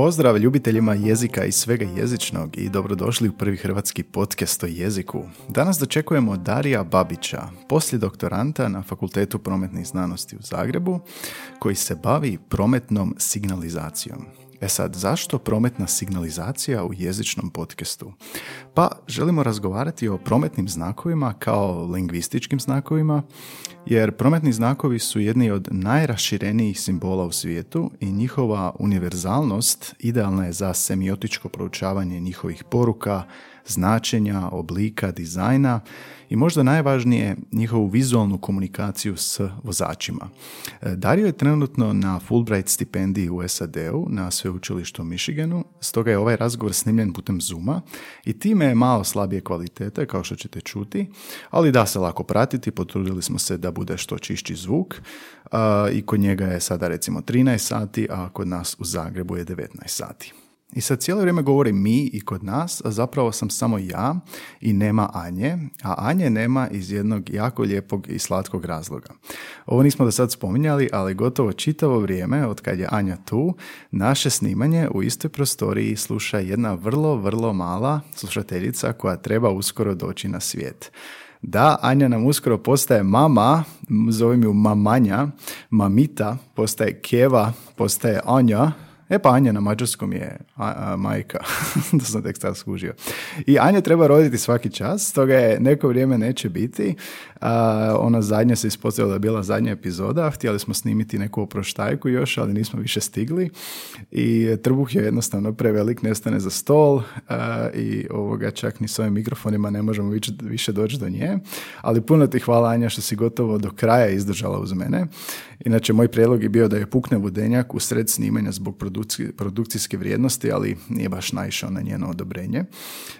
Pozdrav ljubiteljima jezika i svega jezičnog i dobrodošli u prvi hrvatski podcast o jeziku. Danas dočekujemo Darija Babića, poslije doktoranta na Fakultetu prometnih znanosti u Zagrebu, koji se bavi prometnom signalizacijom. E sad, zašto prometna signalizacija u jezičnom podcastu? Pa želimo razgovarati o prometnim znakovima kao lingvističkim znakovima, jer prometni znakovi su jedni od najraširenijih simbola u svijetu i njihova univerzalnost idealna je za semiotičko proučavanje njihovih poruka, značenja, oblika, dizajna i možda najvažnije njihovu vizualnu komunikaciju s vozačima. E, Dario je trenutno na Fulbright stipendiji u SAD-u na sveučilištu Michiganu, stoga je ovaj razgovor snimljen putem Zuma i time je malo slabije kvalitete, kao što ćete čuti, ali da se lako pratiti, potrudili smo se da bude što čišći zvuk i kod njega je sada recimo 13 sati, a kod nas u Zagrebu je 19 sati. I sad cijelo vrijeme govorim mi i kod nas, a zapravo sam samo ja i nema Anje, a Anje nema iz jednog jako lijepog i slatkog razloga. Ovo nismo do sad spominjali, ali gotovo čitavo vrijeme od kad je Anja tu, naše snimanje u istoj prostoriji sluša jedna vrlo, vrlo mala slušateljica koja treba uskoro doći na svijet. Da, Anja nam uskoro postaje mama, zovem ju mamanja, mamita, postaje keva, postaje Anja, E pa Anja na mađarskom je majka, da sam tek sad skužio. I Anja treba roditi svaki čas, toga je neko vrijeme neće biti. ona zadnja se ispostavila da je bila zadnja epizoda, htjeli smo snimiti neku oproštajku još, ali nismo više stigli. I trbuh je jednostavno prevelik, nestane za stol i ovoga čak ni s ovim mikrofonima ne možemo više doći do nje. Ali puno ti hvala Anja što si gotovo do kraja izdržala uz mene. Inače, moj prijedlog je bio da je pukne vodenjak u sred snimanja zbog produkcijske vrijednosti, ali nije baš naišao na njeno odobrenje.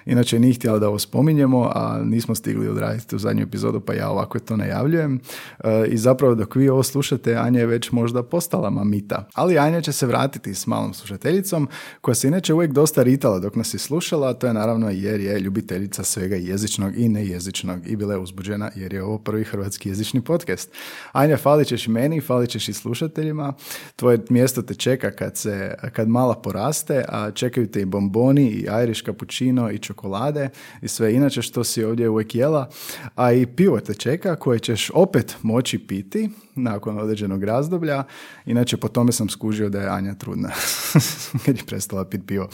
Inače, nije htjela da ovo spominjemo, a nismo stigli odraditi u zadnju epizodu, pa ja ovako to najavljujem. E, I zapravo dok vi ovo slušate, Anja je već možda postala mamita. Ali Anja će se vratiti s malom slušateljicom, koja se inače uvijek dosta ritala dok nas je slušala, a to je naravno jer je ljubiteljica svega jezičnog i nejezičnog i bila je uzbuđena jer je ovo prvi hrvatski jezični podcast. Anja, falit ćeš meni, falit ćeš i slušateljima. Tvoje mjesto te čeka kad, se, kad mala poraste, a čekaju te i bomboni, i irish cappuccino, i čokolade, i sve inače što si ovdje uvijek jela. A i pivo te čeka koje ćeš opet moći piti nakon određenog razdoblja. Inače, po tome sam skužio da je Anja trudna kad je prestala pit pivo.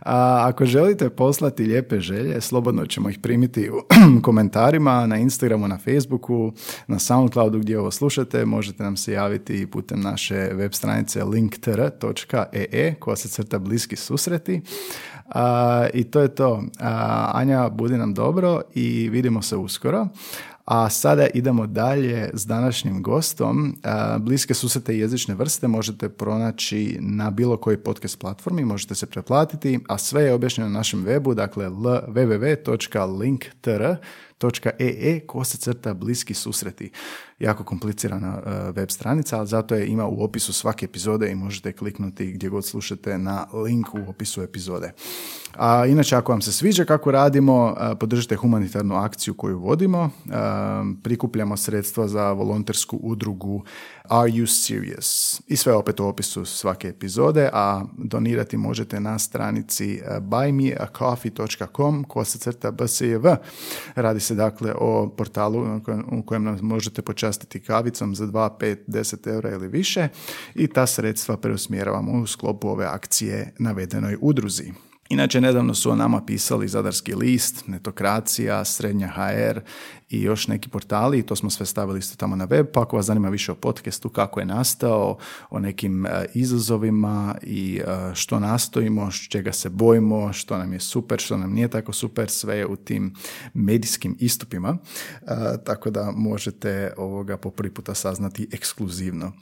A ako želite poslati lijepe želje, slobodno ćemo ih primiti u komentarima na Instagramu, na Facebooku, na Soundcloudu gdje ovo slušate. Možete nam se javiti putem naše web stranice linktr.ee koja se crta bliski susreti. I to je to. Anja, budi nam dobro i vidimo se uskoro. A sada idemo dalje s današnjim gostom. Bliske susrete jezične vrste možete pronaći na bilo kojoj podcast platformi, možete se pretplatiti, a sve je objašnjeno na našem webu, dakle www.linktr.ee ko se crta bliski susreti. Jako komplicirana web stranica, ali zato je ima u opisu svake epizode i možete kliknuti gdje god slušate na link u opisu epizode. A inače, ako vam se sviđa kako radimo, podržite humanitarnu akciju koju vodimo. Prikupljamo sredstva za volontersku udrugu Are You Serious? I sve opet u opisu svake epizode, a donirati možete na stranici buymeacoffee.com ko se crta BSJV. Radi se dakle o portalu u kojem nam možete počastiti kavicom za 2, 5, 10 eura ili više i ta sredstva preusmjeravamo u sklopu ove akcije navedenoj udruzi. Inače, nedavno su o nama pisali Zadarski list, Netokracija, Srednja HR i još neki portali i to smo sve stavili isto tamo na web, pa ako vas zanima više o podcastu, kako je nastao, o nekim e, izazovima i e, što nastojimo, čega se bojimo, što nam je super, što nam nije tako super, sve je u tim medijskim istupima, e, tako da možete ovoga po prvi puta saznati ekskluzivno.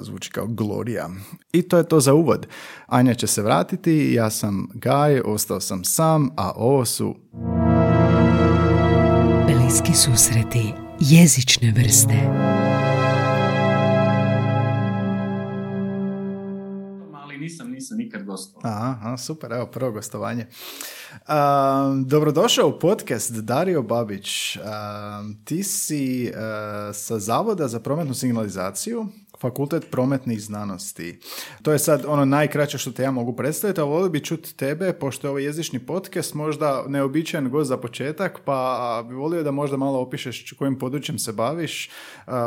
Zvuči kao Gloria. I to je to za uvod. Anja će se vratiti, ja sam Gaj, ostao sam sam, a ovo su... Bliski susreti jezične vrste. Ali nisam, nisam nikad gostovao. Aha, super, evo prvo gostovanje. dobrodošao u podcast Dario Babić. ti si sa Zavoda za prometnu signalizaciju Fakultet prometnih znanosti. To je sad ono najkraće što te ja mogu predstaviti, a volio bi čuti tebe, pošto je ovo jezični podcast, možda neobičajan gost za početak, pa bi volio da možda malo opišeš kojim područjem se baviš,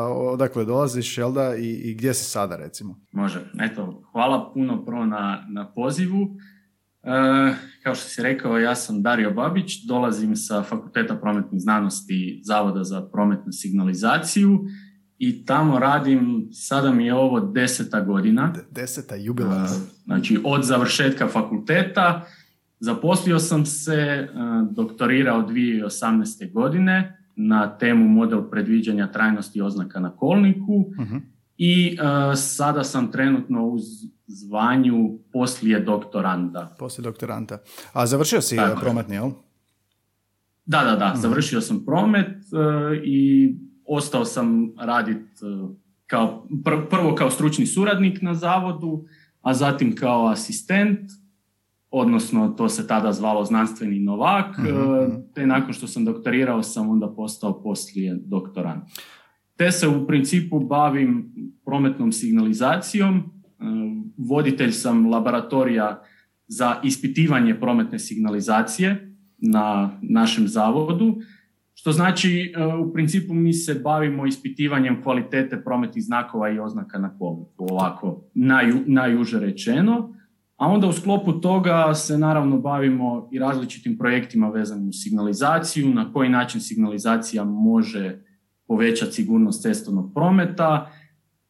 odakle dolaziš, jel da, i, i gdje si sada, recimo. Može. Eto, hvala puno prvo na, na pozivu. E, kao što si rekao, ja sam Dario Babić, dolazim sa Fakulteta prometnih znanosti Zavoda za prometnu signalizaciju i tamo radim, sada mi je ovo deseta godina. deseta jubilarna. Znači od završetka fakulteta zaposlio sam se, doktorirao 2018. godine na temu model predviđanja trajnosti oznaka na kolniku uh i sada sam trenutno uz zvanju poslije doktoranta. Poslije doktoranta. A završio si Tako prometni, jel? Da, da, da. Mhm. Završio sam promet i ostao sam raditi e, kao, prvo kao stručni suradnik na zavodu, a zatim kao asistent, odnosno to se tada zvalo znanstveni novak, mhm. te nakon što sam doktorirao sam onda postao poslije doktorant. Te se u principu bavim prometnom signalizacijom, e, voditelj sam laboratorija za ispitivanje prometne signalizacije na našem zavodu, što znači, e, u principu mi se bavimo ispitivanjem kvalitete prometnih znakova i oznaka na kolniku, ovako naj, najuže rečeno. A onda u sklopu toga se naravno bavimo i različitim projektima vezanim uz signalizaciju, na koji način signalizacija može povećati sigurnost cestovnog prometa,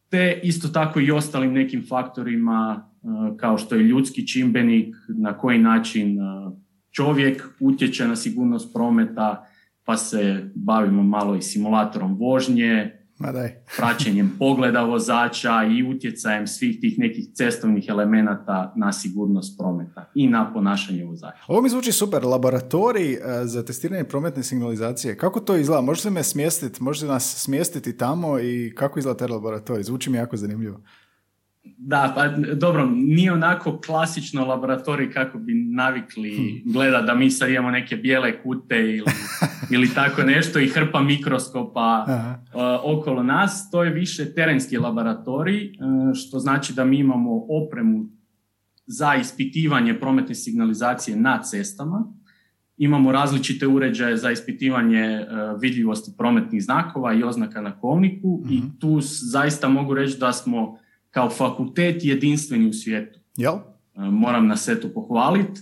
te isto tako i ostalim nekim faktorima e, kao što je ljudski čimbenik, na koji način e, čovjek utječe na sigurnost prometa, pa se bavimo malo i simulatorom vožnje, Ma daj. praćenjem pogleda vozača i utjecajem svih tih nekih cestovnih elemenata na sigurnost prometa i na ponašanje vozača. Ovo mi zvuči super. Laboratorij e, za testiranje prometne signalizacije. Kako to izgleda? Možete me smjestiti? Možete nas smjestiti tamo i kako izgleda taj laboratorij? Zvuči mi jako zanimljivo. Da, pa dobro, nije onako klasično laboratorij kako bi navikli hmm. gleda da mi sad imamo neke bijele kute ili, ili tako nešto i hrpa mikroskopa uh, okolo nas. To je više terenski laboratorij, uh, što znači da mi imamo opremu za ispitivanje prometne signalizacije na cestama. Imamo različite uređaje za ispitivanje uh, vidljivosti prometnih znakova i oznaka na kolniku i hmm. tu zaista mogu reći da smo kao fakultet jedinstveni u svijetu. Jel? E, moram na setu pohvaliti.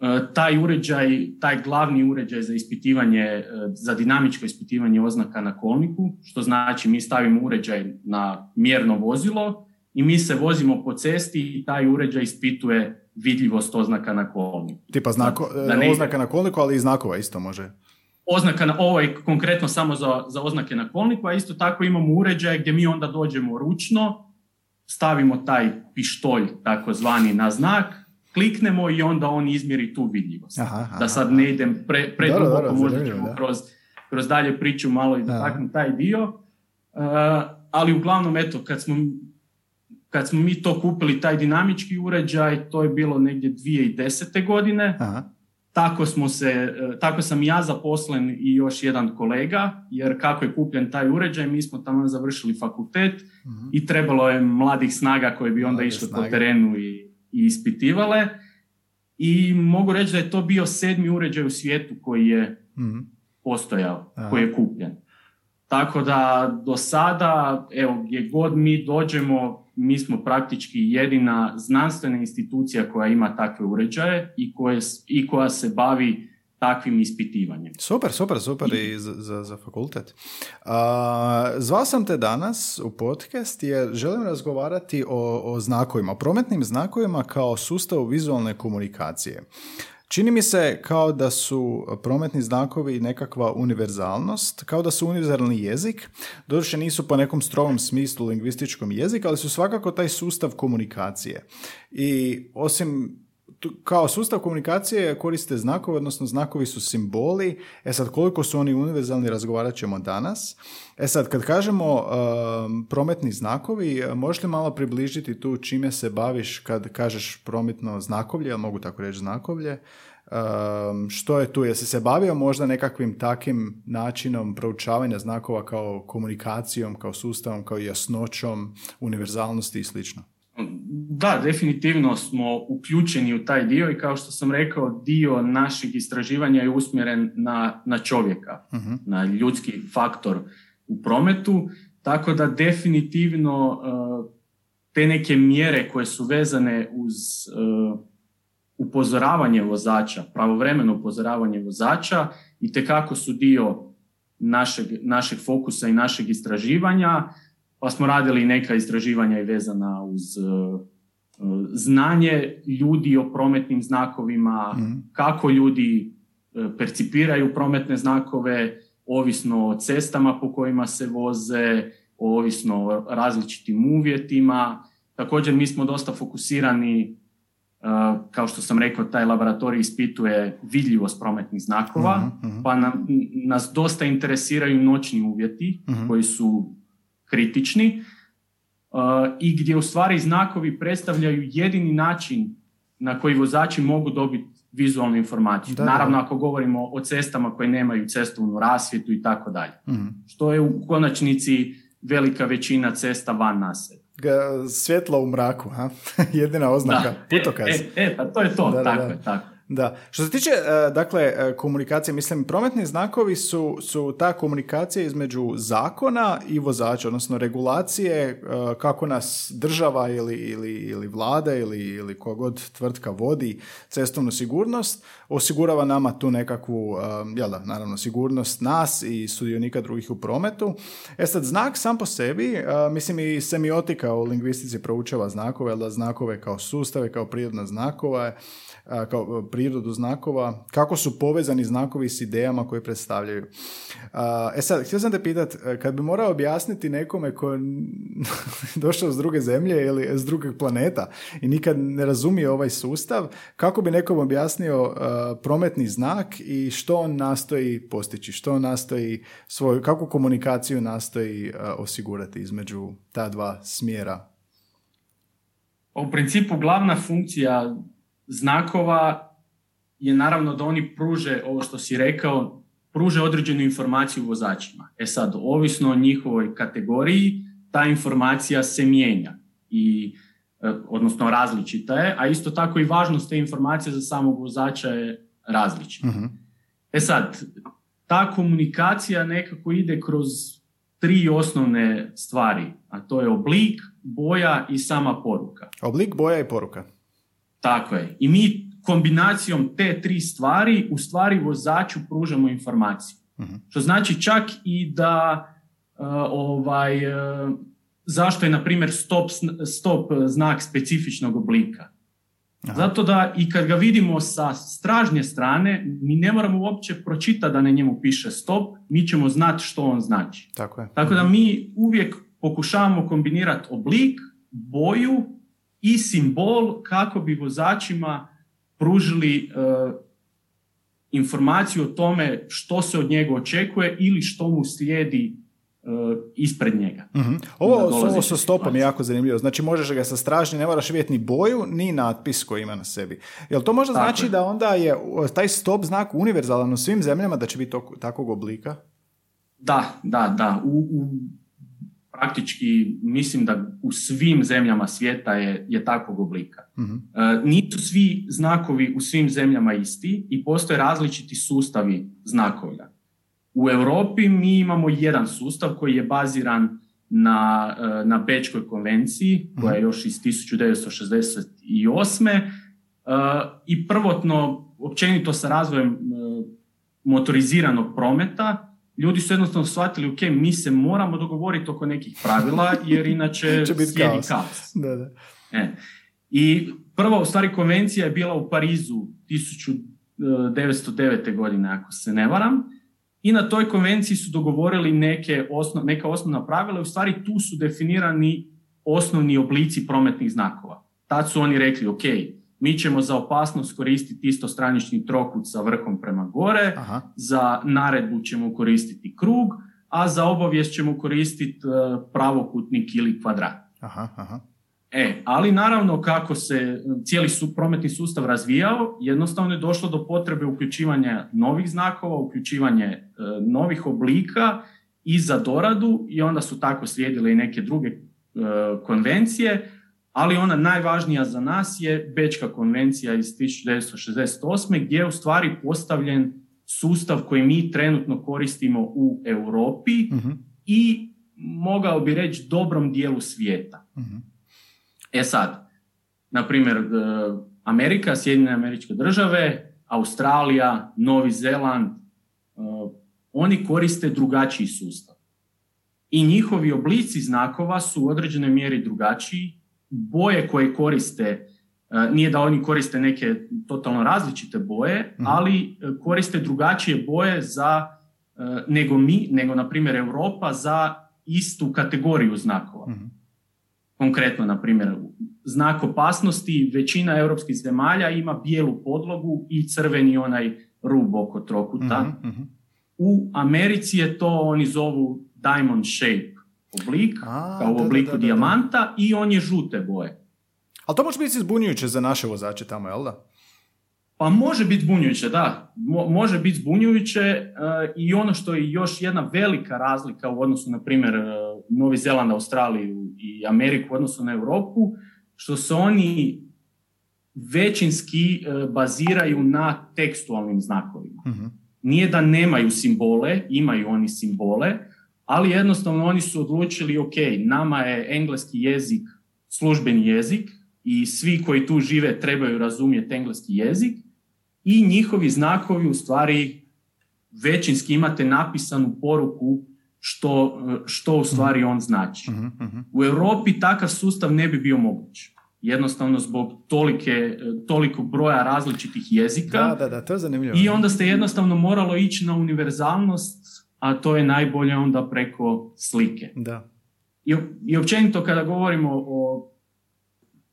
E, taj uređaj, taj glavni uređaj za ispitivanje, e, za dinamičko ispitivanje oznaka na kolniku, što znači mi stavimo uređaj na mjerno vozilo i mi se vozimo po cesti i taj uređaj ispituje vidljivost oznaka na kolniku. Tipa znako, oznaka na kolniku, ali i znakova isto može. Oznaka na ovo je konkretno samo za, za oznake na kolniku, a isto tako imamo uređaj gdje mi onda dođemo ručno stavimo taj pištolj takozvani na znak, kliknemo i onda on izmjeri tu vidljivost. Da sad ne idem pre, preduboko, možda ćemo kroz, kroz dalje priču malo i dotaknuti taj dio. Uh, ali uglavnom, eto, kad smo, kad smo mi to kupili, taj dinamički uređaj, to je bilo negdje 2010. godine. Aha tako, smo se, e, tako sam ja zaposlen i još jedan kolega, jer kako je kupljen taj uređaj, mi smo tamo završili fakultet mhm. i trebalo je mladih snaga koji bi onda išli po terenu i, i ispitivale. I mogu reći da je to bio sedmi uređaj u svijetu koji je mm postojao, koji je kupljen. Tako da do sada, evo, gdje god mi dođemo, mi smo praktički jedina znanstvena institucija koja ima takve uređaje i, koje, i koja se bavi takvim ispitivanjem. Super, super, super i za, za, za fakultet. zvao sam te danas u podcast jer želim razgovarati o, o znakovima, prometnim znakovima kao sustavu vizualne komunikacije. Čini mi se kao da su prometni znakovi nekakva univerzalnost, kao da su univerzalni jezik, doduše nisu po nekom strogom smislu lingvističkom jezik, ali su svakako taj sustav komunikacije. I osim kao sustav komunikacije koriste znakove, odnosno znakovi su simboli. E sad, koliko su oni univerzalni, razgovarat ćemo danas. E sad, kad kažemo um, prometni znakovi, možeš li malo približiti tu čime se baviš kad kažeš prometno znakovlje, ja mogu tako reći znakovlje, što je tu? Jesi se bavio možda nekakvim takvim načinom proučavanja znakova kao komunikacijom, kao sustavom, kao jasnoćom, univerzalnosti i slično? Da, definitivno smo uključeni u taj dio i kao što sam rekao, dio naših istraživanja je usmjeren na, na čovjeka, uh na ljudski faktor u prometu, tako da definitivno uh, te neke mjere koje su vezane uz uh, upozoravanje vozača, pravovremeno upozoravanje vozača i tekako su dio našeg, našeg fokusa i našeg istraživanja pa smo radili neka istraživanja i vezana uz e, znanje ljudi o prometnim znakovima, mhm. kako ljudi e, percipiraju prometne znakove, ovisno o cestama po kojima se voze, ovisno o različitim uvjetima. Također mi smo dosta fokusirani, e, kao što sam rekao, taj laboratorij ispituje vidljivost prometnih znakova, mhm, mhm. pa nas dosta interesiraju noćni uvjeti koji su kritični uh, i gdje u stvari znakovi predstavljaju jedini način na koji vozači mogu dobiti vizualnu informaciju. Naravno ako govorimo o cestama koje nemaju cestovnu rasvjetu i tako dalje. Mhm. Što je u konačnici velika većina cesta van naselja. Svjetlo u mraku, ha? jedina oznaka, putokaz. E, e, pa to je to, tako je, tako. Da. Što se tiče, e, dakle, e, komunikacije, mislim, prometni znakovi su, su ta komunikacija između zakona i vozača, odnosno regulacije e, kako nas država ili, ili, ili vlada ili, ili kogod tvrtka vodi cestovnu sigurnost, osigurava nama tu nekakvu, jel da, naravno, sigurnost nas i sudionika drugih u prometu. E sad, znak sam po sebi, mislim i semiotika u lingvistici proučava znakove, jel da, znakove kao sustave, kao prirodna znakova, kao prirodu znakova, kako su povezani znakovi s idejama koje predstavljaju. E sad, htio sam te pitat, e, kad bi morao objasniti nekome ko je došao s druge zemlje ili s drugog planeta i nikad ne razumije ovaj sustav, kako bi nekom objasnio prometni znak i što on nastoji postići, što on nastoji svoju, kakvu komunikaciju nastoji osigurati između ta dva smjera? U principu glavna funkcija znakova je naravno da oni pruže, ovo što si rekao, pruže određenu informaciju vozačima. E sad, ovisno o njihovoj kategoriji, ta informacija se mijenja i e, odnosno različita je, a isto tako i važnost te informacije za samog vozača je različita. uh E sad, ta komunikacija nekako ide kroz tri osnovne stvari, a to je oblik, boja i sama poruka. Oblik, boja i poruka. Tako je. I mi kombinacijom te tri stvari u stvari vozaču pružamo informaciju. uh Što znači čak i da uh, ovaj, uh, zašto je na primjer stop, stop znak specifičnog oblika. Zato da i kad ga vidimo sa stražnje strane, mi ne moramo uopće pročitati da na njemu piše stop, mi ćemo znati što on znači. Tako, je. Tako da mhm. mi uvijek pokušavamo kombinirati oblik, boju i simbol kako bi vozačima pružili uh, informaciju o tome što se od njega očekuje ili što mu slijedi uh, ispred njega. uh Ovo, ovo sa stopom je jako zanimljivo. Znači možeš ga sa stražnje, ne moraš vidjeti ni boju, ni natpis koji ima na sebi. Jel to možda znači da onda je taj stop znak univerzalan u svim zemljama da će biti takvog oblika? Da, da, da. U, u praktički mislim da u svim zemljama svijeta je, je takvog oblika. uh nisu svi znakovi u svim zemljama isti i postoje različiti sustavi znakovlja. U Europi mi imamo jedan sustav koji je baziran na, e, na Bečkoj konvenciji, koja je mhm. još iz 1968. E, I prvotno, općenito sa razvojem motoriziranog prometa, ljudi su jednostavno shvatili, ok, mi se moramo dogovoriti oko nekih pravila, jer inače slijedi kaos. Da, da. E. I prva, u stvari, konvencija je bila u Parizu 1909. godine, ako se ne varam, i na toj konvenciji su dogovorili neke osno, neka osnovna pravila i u stvari tu su definirani osnovni oblici prometnih znakova. Tad su oni rekli, ok, mi ćemo za opasnost koristiti istostranični trokut sa vrhom prema gore, za naredbu ćemo koristiti krug, a za obavijest ćemo koristiti e, pravokutnik ili kvadrat. Aha, aha. E, ali naravno kako se cijeli su, prometni sustav razvijao, jednostavno je došlo do potrebe uključivanja novih znakova, uključivanje e, novih oblika i za doradu i onda su tako slijedile i neke druge e, konvencije, ali ona najvažnija za nas je Bečka konvencija iz 1968. gdje je u stvari postavljen sustav koji mi trenutno koristimo u Europi mhm. i mogao bi reći dobrom dijelu svijeta. Mhm. E sad, na primjer, e, Amerika, Sjedinjene američke države, Australija, Novi Zeland, e, oni koriste drugačiji sustav. I njihovi oblici znakova su u određenoj mjeri drugačiji. Boje koje koriste, e, nije da oni koriste neke totalno različite boje, mhm. ali koriste drugačije boje za nego mi, nego na primjer Europa za istu kategoriju znakova. Mhm. Konkretno, na primjer, znak opasnosti, većina europskih zemalja ima bijelu podlogu i crveni onaj rub oko trokuta. Mhm. U Americi je to, oni zovu diamond shape oblik, kao u obliku dijamanta i on je žute boje. Ali to može biti zbunjujuće za naše vozače tamo, jel da? Pa može biti zbunjujuće, da. može biti zbunjujuće e, i ono što je još jedna velika razlika u odnosu na primjer uh, Novi Zeland, Australiju i Ameriku u odnosu na Europu, što se oni većinski e, baziraju na tekstualnim znakovima. uh Nije da nemaju simbole, imaju oni simbole, ali jednostavno oni su odlučili, ok, nama je engleski jezik službeni jezik i svi koji tu žive trebaju razumjeti engleski jezik i njihovi znakovi u stvari većinski imate napisanu poruku što, što u stvari on znači. Mhm, mhm. U Europi takav sustav ne bi bio moguć. Jednostavno zbog tolike, toliko broja različitih jezika. Da, da, da, to je zanimljivo. I onda ste jednostavno moralo ići na univerzalnost, a to je najbolje onda preko slike. Da. I, I općenito kada govorimo o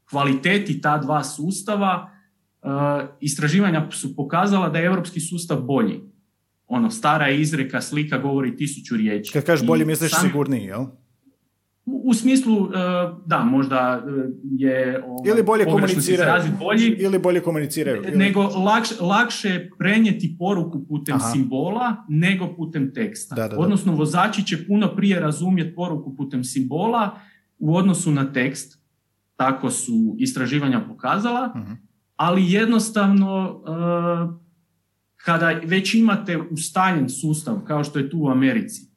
kvaliteti ta dva sustava, uh, istraživanja su pokazala da je europski sustav bolji. Ono, stara izreka, slika govori tisuću riječi. Kad kažeš bolji, misliš sam... sigurniji, jel? U, smislu, uh, da, možda uh, je ovaj, ili bolje komuniciraju, bolji, ili bolje komuniciraju. Ili... Nego lakše, lakše prenijeti poruku putem Aha. simbola nego putem teksta. Da, da, da. Odnosno, vozači će puno prije razumjeti poruku putem simbola u odnosu na tekst. Tako su istraživanja pokazala. uh ali jednostavno uh, kada već imate ustaljen sustav kao što je tu u Americi,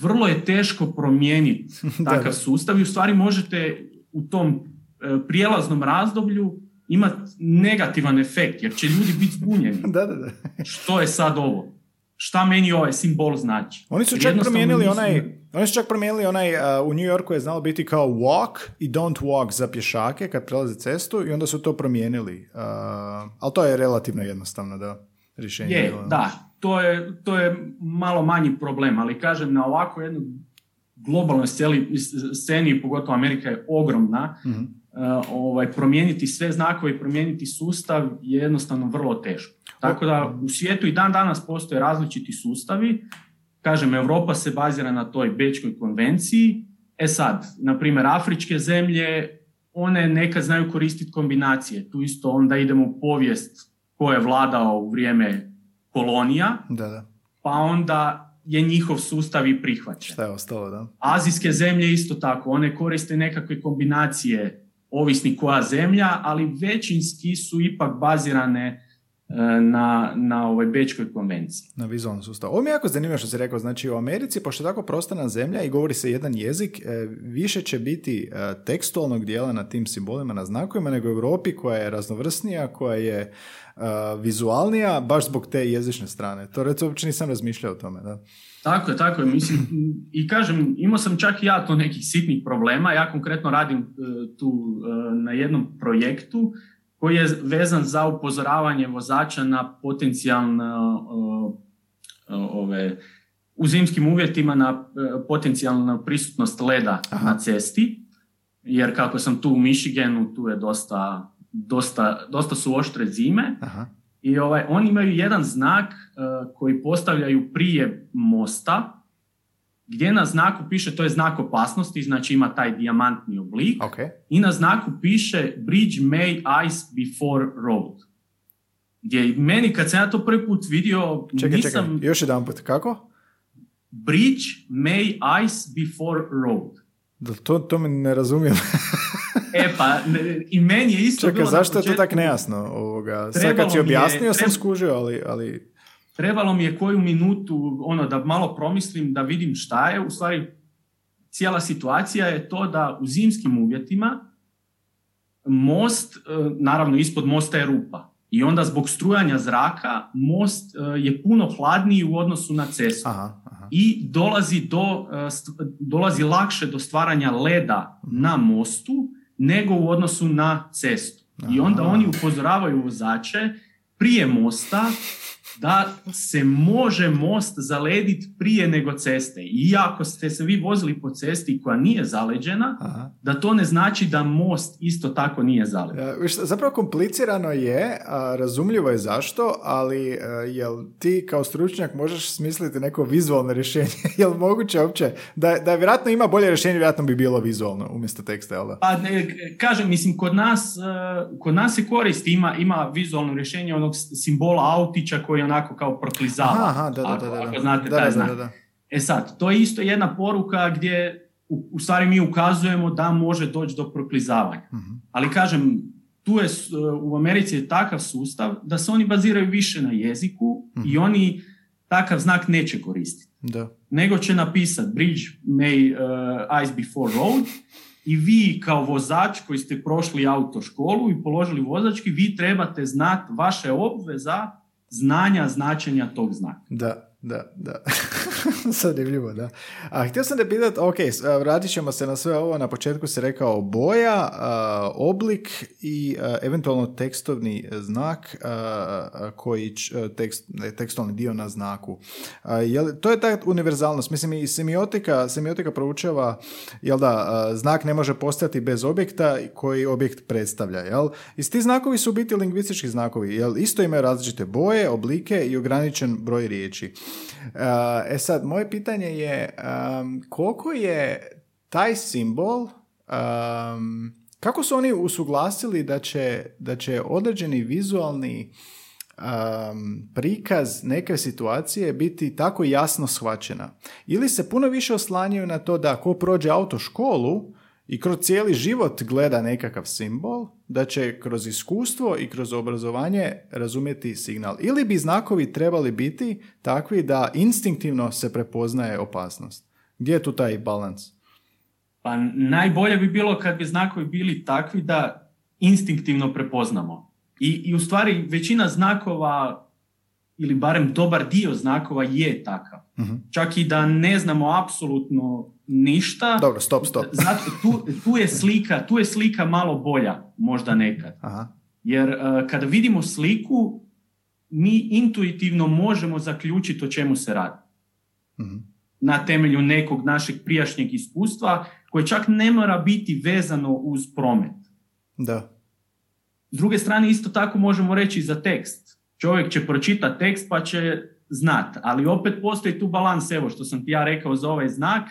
vrlo je teško promijeniti takav sustav i u stvari možete u tom uh, prijelaznom razdoblju imati negativan efekt jer će ljudi biti zbunjeni. da, da, da. Što je sad ovo? Šta meni ovaj simbol znači? Oni su čak promijenili onaj oni su čak promijenili onaj, uh, u New Yorku je znalo biti kao walk i don't walk za pješake kad prelaze cestu i onda su to promijenili. Uh, ali to je relativno jednostavno da rješenje. Je, da, to je, to je malo manji problem, ali kažem na ovako jednu globalnoj sceni, pogotovo Amerika je ogromna, uh ovaj, promijeniti sve znakove i promijeniti sustav je jednostavno vrlo teško. Tako da u svijetu i dan danas postoje različiti sustavi, Kažem, Europa se bazira na toj Bečkoj konvenciji. E sad, na primjer, afričke zemlje, one nekad znaju koristiti kombinacije. Tu isto onda idemo u povijest ko je vladao u vrijeme kolonija, da, da. pa onda je njihov sustav i prihvaćen. Šta je ostalo, da? Azijske zemlje isto tako, one koriste nekakve kombinacije ovisni koja zemlja, ali većinski su ipak bazirane na, na ovoj Bečkoj konvenciji. Na vizualnom sustavu. Ovo mi je jako zanimljivo što si rekao. Znači u Americi, pošto je tako prostorna zemlja i govori se jedan jezik, e, više će biti e, tekstualnog dijela na tim simbolima, na znakovima, nego u Europi koja je raznovrsnija, koja je vizualnija, baš zbog te jezične strane. To recimo uopće nisam razmišljao o tome. Da? Tako je, tako je. Mislim, I kažem, imao sam čak i ja to nekih sitnih problema. Ja konkretno radim tu na jednom projektu koji je vezan za upozoravanje vozača na potencijalno ove, u zimskim uvjetima na e, potencijalnu prisutnost leda na cesti, jer kako sam tu u Michiganu, tu je dosta, dosta, dosta su oštre zime Aha. i ovaj, oni imaju jedan znak uh, koji postavljaju prije mosta gdje na znaku piše, to je znak opasnosti, znači ima taj dijamantni oblik, okay. i na znaku piše Bridge may ice before road. Gdje meni kad sam ja to prvi put vidio, čekaj, nisam... Čekaj, još jedan put, kako? Bridge may ice before road. Da, to, to mi ne razumijem. e pa, i meni je isto Čekaj, zašto je to tako nejasno? Ovoga? Sad kad si objasnio sam skužio, ali, ali... Trebalo mi je koju minutu ono da malo promislim, da vidim šta je. U stvari, cijela situacija je to da u zimskim uvjetima most, e, naravno ispod mosta je rupa. I onda zbog strujanja zraka most e, je puno hladniji u odnosu na cestu. Aha, aha. I dolazi, do, e, dolazi lakše do stvaranja leda Mhm. na mostu nego u odnosu na cestu. I onda Aha. oni upozoravaju vozače prije mosta da se može most zalediti prije nego ceste. I ako ste se vi vozili po cesti koja nije zaleđena, Aha. da to ne znači da most isto tako nije zaleđen. Viš, zapravo komplicirano je, a, razumljivo je zašto, ali a, jel ti kao stručnjak možeš smisliti neko vizualno rješenje? jel moguće uopće? Da, da vjerojatno ima bolje rješenje, vjerojatno bi bilo vizualno umjesto teksta, jel da? Pa ne, kažem, mislim, kod nas, e, kod nas se koristi, ima, ima vizualno rješenje onog simbola autića koji onako kao proklizava. Aha, da, da, ako, da, da. ako znate Da, taj da, znak. da, da. E sad, to je isto jedna poruka gdje u, u stvari mi ukazujemo da može doći do proklizavanja. Mhm. Ali kažem, tu je, u Americi je takav sustav da se oni baziraju više na jeziku Mhm. i oni takav znak neće koristiti. Da. Nego će napisati bridge may uh, ice before road i vi kao vozač koji ste prošli autoškolu i položili vozački, vi trebate znati vaše obveza znanja značenja tog znaka. Da, da, da. Zanimljivo, da. A htio sam te pitati, ok, vratit ćemo se na sve ovo. Na početku si rekao boja, a, oblik i a, eventualno tekstovni znak a, koji tekst, tekstualni dio na znaku. Jel, to je ta univerzalnost. Mislim, i semiotika, semiotika proučava, jel da, znak ne može postati bez objekta koji objekt predstavlja, jel? I ti znakovi su biti lingvistički znakovi, jel? Isto imaju različite boje, oblike i ograničen broj riječi. E sad, moje pitanje je um, koliko je taj simbol, um, kako su oni usuglasili da će, da će određeni vizualni um, prikaz neke situacije biti tako jasno shvaćena? Ili se puno više oslanjaju na to da ko prođe autoškolu i kroz cijeli život gleda nekakav simbol, da će kroz iskustvo i kroz obrazovanje razumjeti signal. Ili bi znakovi trebali biti takvi da instinktivno se prepoznaje opasnost. Gdje je tu taj balans? Pa najbolje bi bilo kad bi znakovi bili takvi da instinktivno prepoznamo. I, i u stvari većina znakova ili barem dobar dio znakova je takav. Mhm. Čak i da ne znamo apsolutno ništa. Dobro, stop, stop. Zato, tu, tu, je slika, tu je slika malo bolja, možda nekad. Aha. Jer uh, kada vidimo sliku, mi intuitivno možemo zaključiti o čemu se radi. Mhm. Na temelju nekog našeg prijašnjeg iskustva, koje čak ne mora biti vezano uz promet. Da. S druge strane, isto tako možemo reći za tekst. Čovjek će pročitati tekst pa će znat, ali opet postoji tu balans, evo što sam ti ja rekao za ovaj znak,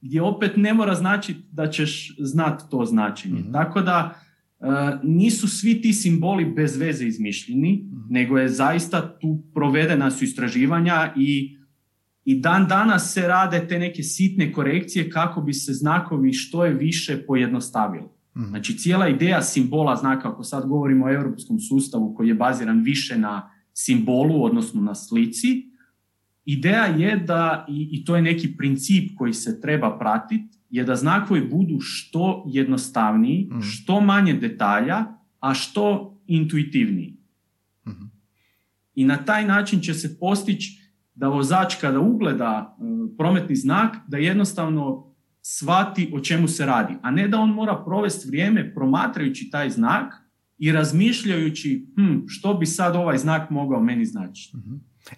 gdje opet ne mora značiti da ćeš znat to značenje. Mhm. Tako da e, nisu svi ti simboli bez veze izmišljeni, nego je zaista tu provedena su istraživanja i, i dan danas se rade te neke sitne korekcije kako bi se znakovi što je više pojednostavili. Mhm. Znači cijela ideja simbola znaka, ako sad govorimo o europskom sustavu koji je baziran više na simbolu, odnosno na slici, ideja je da, i, i to je neki princip koji se treba pratiti, je da znakovi budu što jednostavniji, Mhm. što manje detalja, a što intuitivniji. Mhm. I na taj način će se postići da vozač kada ugleda e, prometni znak, da jednostavno shvati o čemu se radi, a ne da on mora provesti vrijeme promatrajući taj znak i razmišljajući hm, što bi sad ovaj znak mogao meni značiti.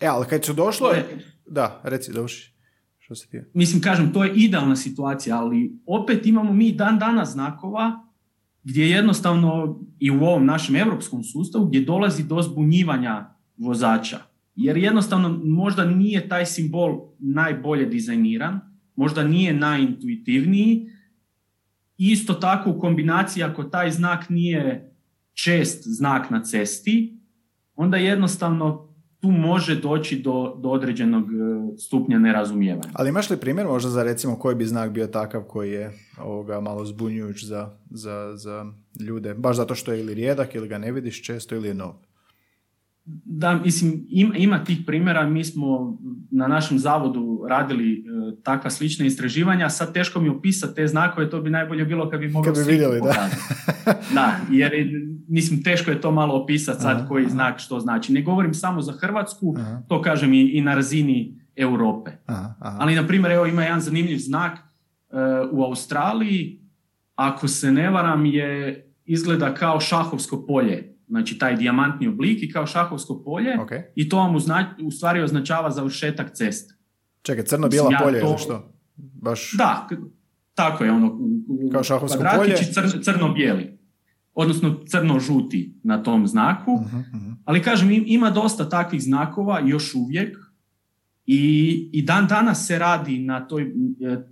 E, ali kad su došlo... Je- Da, reci, doši. Što se ti... Mislim, kažem, to je idealna situacija, ali opet imamo mi dan danas znakova gdje jednostavno i u ovom našem europskom sustavu gdje dolazi do zbunjivanja vozača. Jer jednostavno možda nije taj simbol najbolje dizajniran, možda nije najintuitivniji. Isto tako u kombinaciji ako taj znak nije čest znak na cesti, onda jednostavno tu može doći do, do određenog e, stupnja nerazumijevanja. Ali imaš li primjer možda za recimo koji bi znak bio takav koji je ovoga malo zbunjujuć za, za, za ljude, baš zato što je ili rijedak ili ga ne vidiš često ili je nov? Da, mislim, ima, ima tih primjera, mi smo na našem zavodu radili e, takva slična istraživanja, sad teško mi opisati te znakove, to bi najbolje bilo kad bi mogli kad bi vidjeli, da. da, jer mislim, teško je to malo opisati sad koji znak što znači. Ne govorim samo za Hrvatsku, to kažem i, i na razini Europe. Aha, Ali, na primjer, evo ima jedan zanimljiv znak uh, u Australiji, ako se ne varam, je izgleda kao šahovsko polje znači taj dijamantni oblik i kao šahovsko polje i to vam u stvari označava završetak ceste. Čekaj, crno-bijela polje to... što? Baš... Da, tako je ono. Kao šahovsko polje? crno-bijeli. Odnosno crno-žuti na tom znaku. uh Ali kažem, ima dosta takvih znakova još uvijek i, i dan danas se radi na toj,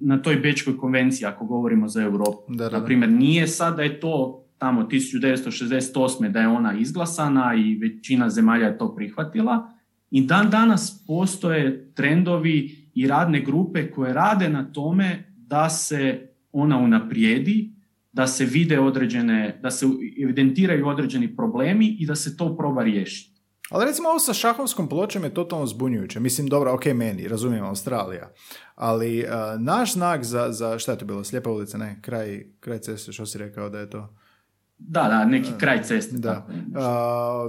na toj Bečkoj konvenciji ako govorimo za Europu. Da, da, da. Naprimjer, nije sad da je to tamo 1968. da je ona izglasana i većina zemalja je to prihvatila. I dan danas postoje trendovi i radne grupe koje rade na tome da se ona unaprijedi, da se vide određene, da se evidentiraju određeni problemi i da se to proba riješiti. Ali recimo ovo sa šahovskom pločom je totalno zbunjujuće. Mislim, dobro, ok, meni, razumijem Australija. Ali naš znak za, za, šta je to bilo, slijepa ulica, ne, kraj, kraj ceste, što si rekao da je to? Da, da, neki kraj ceste. Da.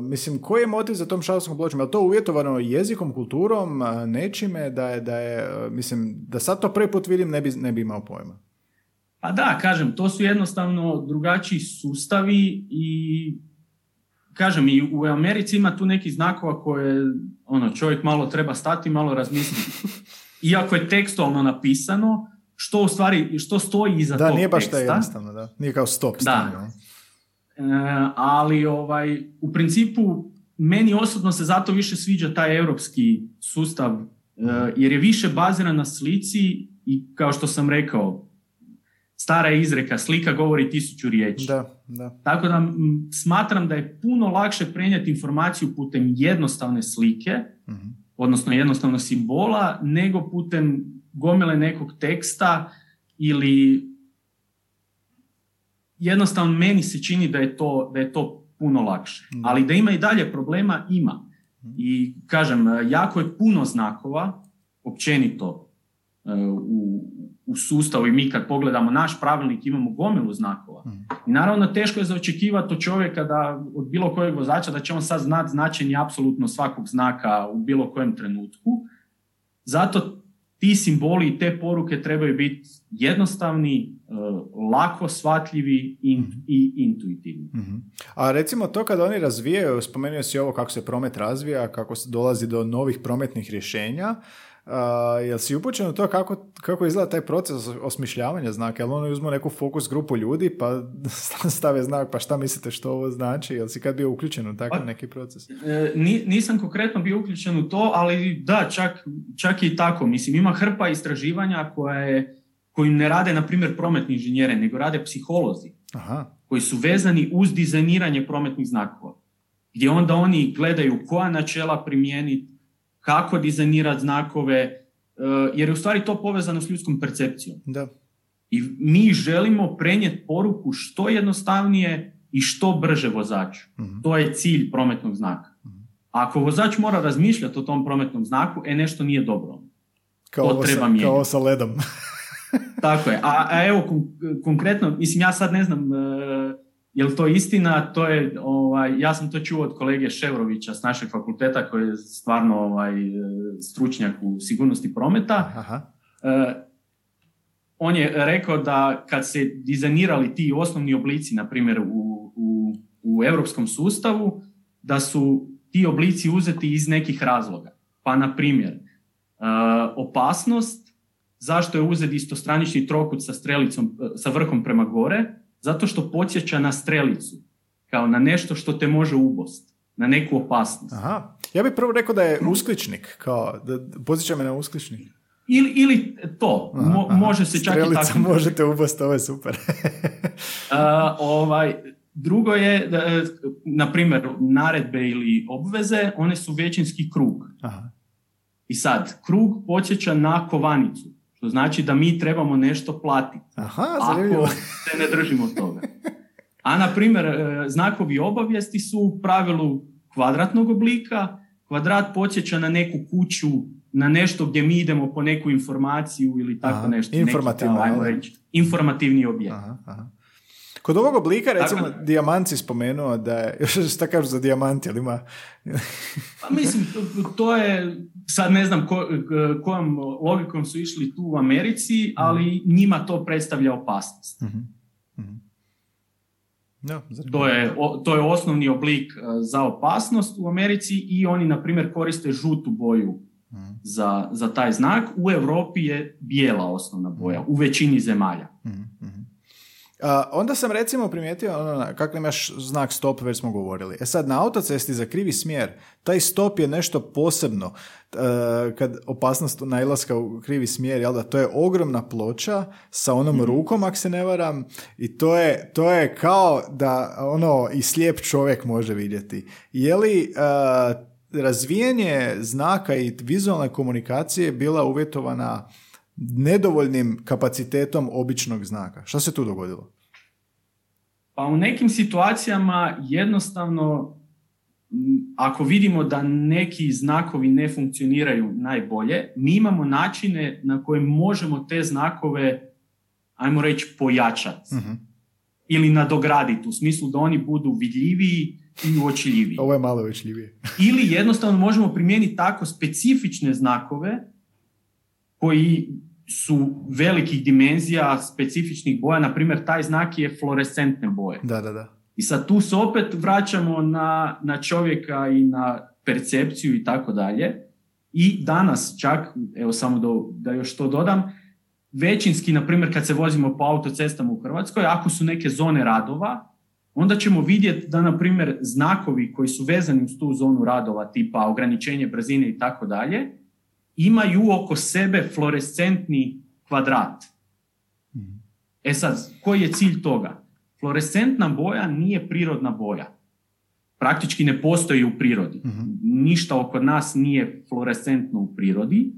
mislim, koji je motiv za tom šalskom pločom? Je to uvjetovano jezikom, kulturom, nečime da je, da je, mislim, da sad to prvi put vidim ne bi, ne bi imao pojma. Pa da, kažem, to su jednostavno drugačiji sustavi i kažem, i u Americi ima tu neki znakova koje ono, čovjek malo treba stati, malo razmisliti. Iako je tekstualno napisano, što u stvari, što stoji iza da, tog nije baš teksta. jednostavno, da. Nije kao stop da. E, ali ovaj, u principu meni osobno se zato više sviđa taj europski sustav e, jer je više baziran na slici i kao što sam rekao stara je izreka slika govori tisuću riječi. Da, da. Tako da smatram da je puno lakše prenijeti informaciju putem jednostavne slike, mhm. odnosno jednostavno simbola, nego putem gomile nekog teksta ili jednostavno meni se čini da je to, da je to puno lakše. Ali da ima i dalje problema, ima. I kažem, jako je puno znakova, općenito e, u, u sustavu i mi kad pogledamo naš pravilnik imamo gomilu znakova. Mhm. I naravno teško je za očekivati od čovjeka da od bilo kojeg vozača da će on sad znati značenje apsolutno svakog znaka u bilo kojem trenutku. Zato ti simboli i te poruke trebaju biti jednostavni, lako shvatljivi i, mhm. i intuitivni. Mhm. A recimo to kada oni razvijaju, spomenuo si ovo kako se promet razvija, kako se dolazi do novih prometnih rješenja, Uh, jel si upućen u to kako, kako izgleda taj proces osmišljavanja znaka? Jel oni uzmu neku fokus grupu ljudi pa stave znak pa šta mislite što ovo znači? Jel si kad bio uključen u takav pa, neki proces? E, nisam konkretno bio uključen u to, ali da, čak, čak i tako. Mislim, ima hrpa istraživanja koje, koji ne rade, na primjer, prometni inženjere, nego rade psiholozi. Aha. Koji su vezani uz dizajniranje prometnih znakova. Gdje onda oni gledaju koja načela primijeniti, kako dizajnirati znakove, e, jer je u stvari to povezano s ljudskom percepcijom. Da. I mi želimo prenijeti poruku što jednostavnije i što brže vozaču. uh To je cilj prometnog znaka. uh Ako vozač mora razmišljati o tom prometnom znaku, e nešto nije dobro. Kao to treba sa, Kao sa ledom. Tako je. A, a evo, konkretno, mislim, ja sad ne znam, e, Jel to istina? To je, ovaj, ja sam to čuo od kolege Ševrovića s našeg fakulteta koji je stvarno ovaj, stručnjak u sigurnosti prometa. Aha. E, on je rekao da kad se dizajnirali ti osnovni oblici, na primjer u, u, u europskom sustavu, da su ti oblici uzeti iz nekih razloga. Pa na primjer, e, opasnost, zašto je uzet istostranični trokut sa strelicom, e, sa vrhom prema gore, zato što podsjeća na strelicu, kao na nešto što te može ubost, na neku opasnost. Aha. Ja bih prvo rekao da je uskličnik, kao da podsjeća me na uskličnik. Ili, ili to, može se čak i tako... možete ubasti, ovo je super. ovaj, drugo je, na primjer, naredbe ili obveze, one su većinski krug. Aha. I sad, krug podsjeća na kovanicu, što znači da mi trebamo nešto platiti. Aha, ako se ne držimo toga. A na primjer, e, znakovi obavijesti su u pravilu kvadratnog oblika, kvadrat podsjeća na neku kuću, na nešto gdje mi idemo po neku informaciju ili tako aha, nešto. Informativno. informativni objekt. Aha, aha. Kod ovog oblika, recimo, Tako, dijamant si spomenuo da je, šta kažu za dijamant, jel ima? pa mislim, to je, sad ne znam ko, kojom logikom su išli tu u Americi, mhm. ali njima to predstavlja opasnost. Uh-huh. No, to, je, to je osnovni oblik e, za opasnost u Americi i oni, na primjer, koriste žutu boju uh-huh. za, za taj znak. U Europi je bijela osnovna boja, u većini zemalja. Uh-huh onda sam recimo primijetio ono, kako imaš znak stop, već smo govorili. E sad, na autocesti za krivi smjer, taj stop je nešto posebno. Uh, kad opasnost najlaska u krivi smjer, jel da, to je ogromna ploča sa onom mm rukom, ako se ne varam, i to je, to je kao da ono i slijep čovjek može vidjeti. Je li uh, razvijanje znaka i vizualne komunikacije bila uvjetovana nedovoljnim kapacitetom običnog znaka. Šta se tu dogodilo? Pa u nekim situacijama jednostavno ako vidimo da neki znakovi ne funkcioniraju najbolje, mi imamo načine na koje možemo te znakove, ajmo reći, pojačati. uh Ili nadograditi, u smislu da oni budu vidljiviji i uočljiviji. Ovo je malo uočljivije. Ili jednostavno možemo primijeniti tako specifične znakove koji su velikih dimenzija, specifičnih boja, na primjer taj znak je fluorescentne boje. Da, da, da. I sad tu se opet vraćamo na, na čovjeka i na percepciju i tako dalje. I danas čak, evo samo do, da još to dodam, većinski, na primjer kad se vozimo po autocestama u Hrvatskoj, ako su neke zone radova, onda ćemo vidjeti da, na primjer, znakovi koji su vezani uz tu zonu radova, tipa ograničenje brzine i tako dalje, imaju oko sebe fluorescentni kvadrat. E sad, koji je cilj toga? Fluorescentna boja nije prirodna boja. Praktički ne postoji u prirodi. Ništa oko nas nije fluorescentno u prirodi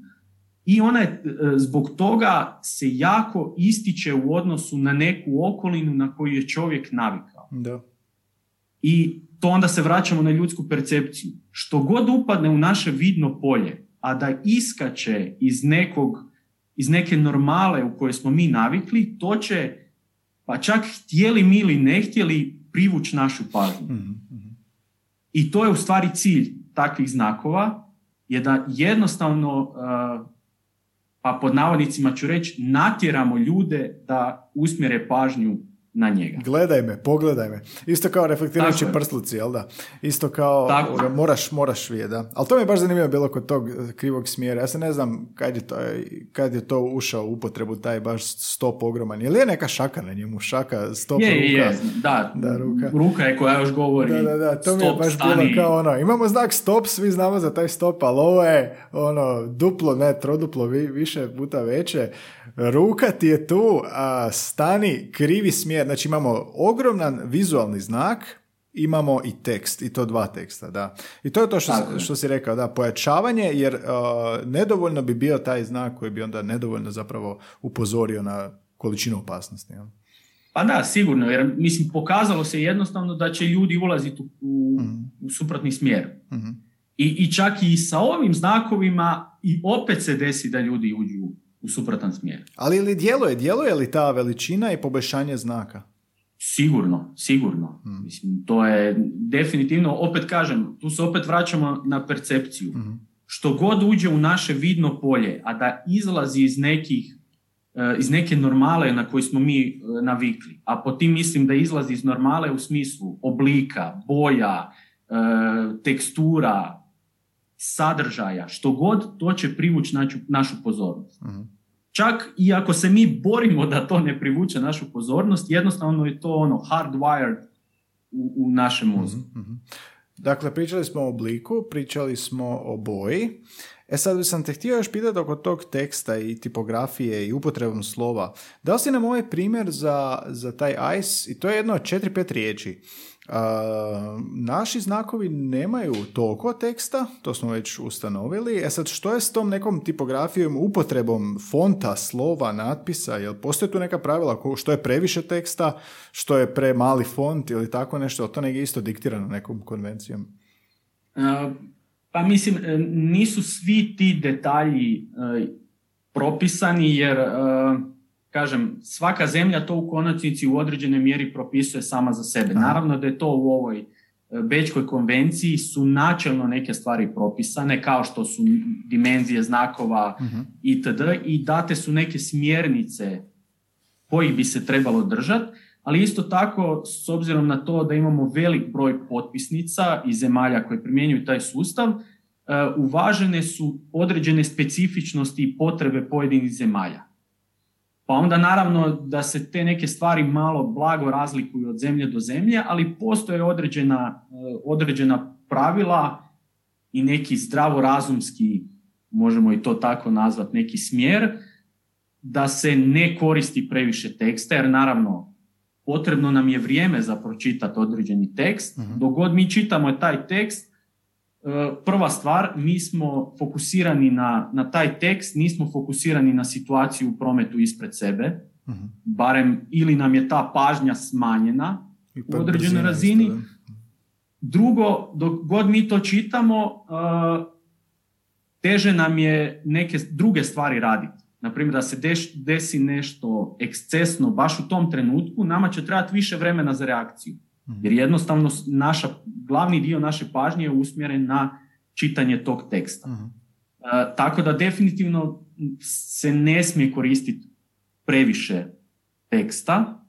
i ona je, e, zbog toga se jako ističe u odnosu na neku okolinu na koju je čovjek navikao. Da. I to onda se vraćamo na ljudsku percepciju. Što god upadne u naše vidno polje, a da iskače iz nekog, iz neke normale u kojoj smo mi navikli, to će, pa čak htjeli mi ili ne htjeli, privući našu pažnju. Mhm, mhm. I to je u stvari cilj takvih znakova, je da jednostavno, uh, pa pod navodnicima ću reći, natjeramo ljude da usmjere pažnju na njega. Gledaj me, pogledaj me. Isto kao reflektirajući prsluci, jel da? Isto kao Tako. moraš, moraš vidjeti, da. Ali to mi je baš zanimljivo bilo kod tog eh, krivog smjera. Ja se ne znam kad je to, kad je to ušao u upotrebu, taj baš stop ogroman. Je li je neka šaka na njemu? Šaka, stop, je, ruka? Je, da, da ruka. ruka je koja još govori. Da, da, da, to mi je baš stani. bilo kao ono, imamo znak stop, svi znamo za taj stop, ali ovo je ono, duplo, ne, troduplo, više puta veće ruka ti je tu, a stani krivi smjer. Znači imamo ogroman vizualni znak, imamo i tekst, i to dva teksta, da. I to je to što, što si rekao, da, pojačavanje, jer nedovoljno bi bio taj znak koji bi onda nedovoljno zapravo upozorio na količinu opasnosti. Ja? Pa da, sigurno, jer mislim, pokazalo se jednostavno da će ljudi ulaziti u, u, mhm. suprotni smjer. Mhm. I, I čak i sa ovim znakovima i opet se desi da ljudi uđu u suprotan smjer. Ali ili djeluje, djeluje li ta veličina i poboljšanje znaka? Sigurno, sigurno. Hmm. Mislim, to je definitivno, opet kažem, tu se opet vraćamo na percepciju. Hmm. Što god uđe u naše vidno polje, a da izlazi iz nekih eh, iz neke normale na koju smo mi eh, navikli. A po tim mislim da izlazi iz normale u smislu oblika, boja, eh, tekstura, sadržaja, što god, to će privući našu, našu pozornost. Hmm. Čak i ako se mi borimo da to ne privuče našu pozornost, jednostavno je to ono hardwired u, u našem mozgu. mm Dakle, pričali smo o obliku, pričali smo o boji E sad bi sam te htio još pitati oko tog teksta i tipografije i upotrebom slova. Dao si nam ovaj primjer za, za taj ice i to je jedno od četiri, pet riječi. naši znakovi nemaju toliko teksta, to smo već ustanovili. E sad, što je s tom nekom tipografijom, upotrebom fonta, slova, natpisa? Jel postoje tu neka pravila što je previše teksta, što je premali font ili tako nešto? To negdje isto diktirano nekom konvencijom? Pa mislim, e, nisu svi ti detalji e, propisani jer, e, kažem, svaka zemlja to u konačnici u određenoj mjeri propisuje sama za sebe. Naravno da je to u ovoj Bečkoj konvenciji su načelno neke stvari propisane kao što su dimenzije znakova uh itd. i date su neke smjernice kojih bi se trebalo držati, ali isto tako s obzirom na to da imamo velik broj potpisnica i zemalja koje primjenjuju taj sustav, e, uvažene su određene specifičnosti i potrebe pojedinih zemalja. Pa onda naravno da se te neke stvari malo blago razlikuju od zemlje do zemlje, ali postoje određena, e, određena pravila i neki zdravorazumski, možemo i to tako nazvati, neki smjer, da se ne koristi previše teksta, jer naravno potrebno nam je vrijeme za pročitati određeni tekst. uh Dok god mi čitamo taj tekst, prva stvar, mi smo fokusirani na, na taj tekst, nismo fokusirani na situaciju u prometu ispred sebe, uh barem ili nam je ta pažnja smanjena u određenoj razini. Drugo, dok god mi to čitamo, e, teže nam je neke druge stvari raditi na primjer da se desi nešto ekscesno baš u tom trenutku, nama će trebati više vremena za reakciju. Mhm. Jer jednostavno naša, glavni dio naše pažnje je usmjeren na čitanje tog teksta. Mhm. E, tako da definitivno se ne smije koristiti previše teksta,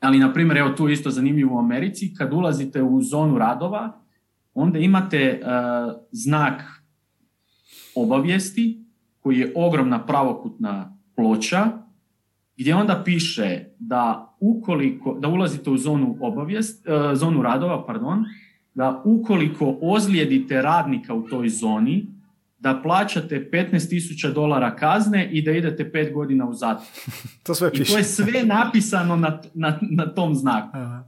ali na primjer, evo tu isto zanimljivo u Americi, kad ulazite u zonu radova, onda imate uh, znak obavijesti koji je ogromna pravokutna ploča gdje onda piše da ukoliko, da ulazite u zonu obavijest, e, zonu radova, pardon, da ukoliko ozlijedite radnika u toj zoni, da plaćate 15.000 dolara kazne i da idete pet godina u zatvor. to sve piše. I to je sve napisano na, na, na tom znaku. Aha,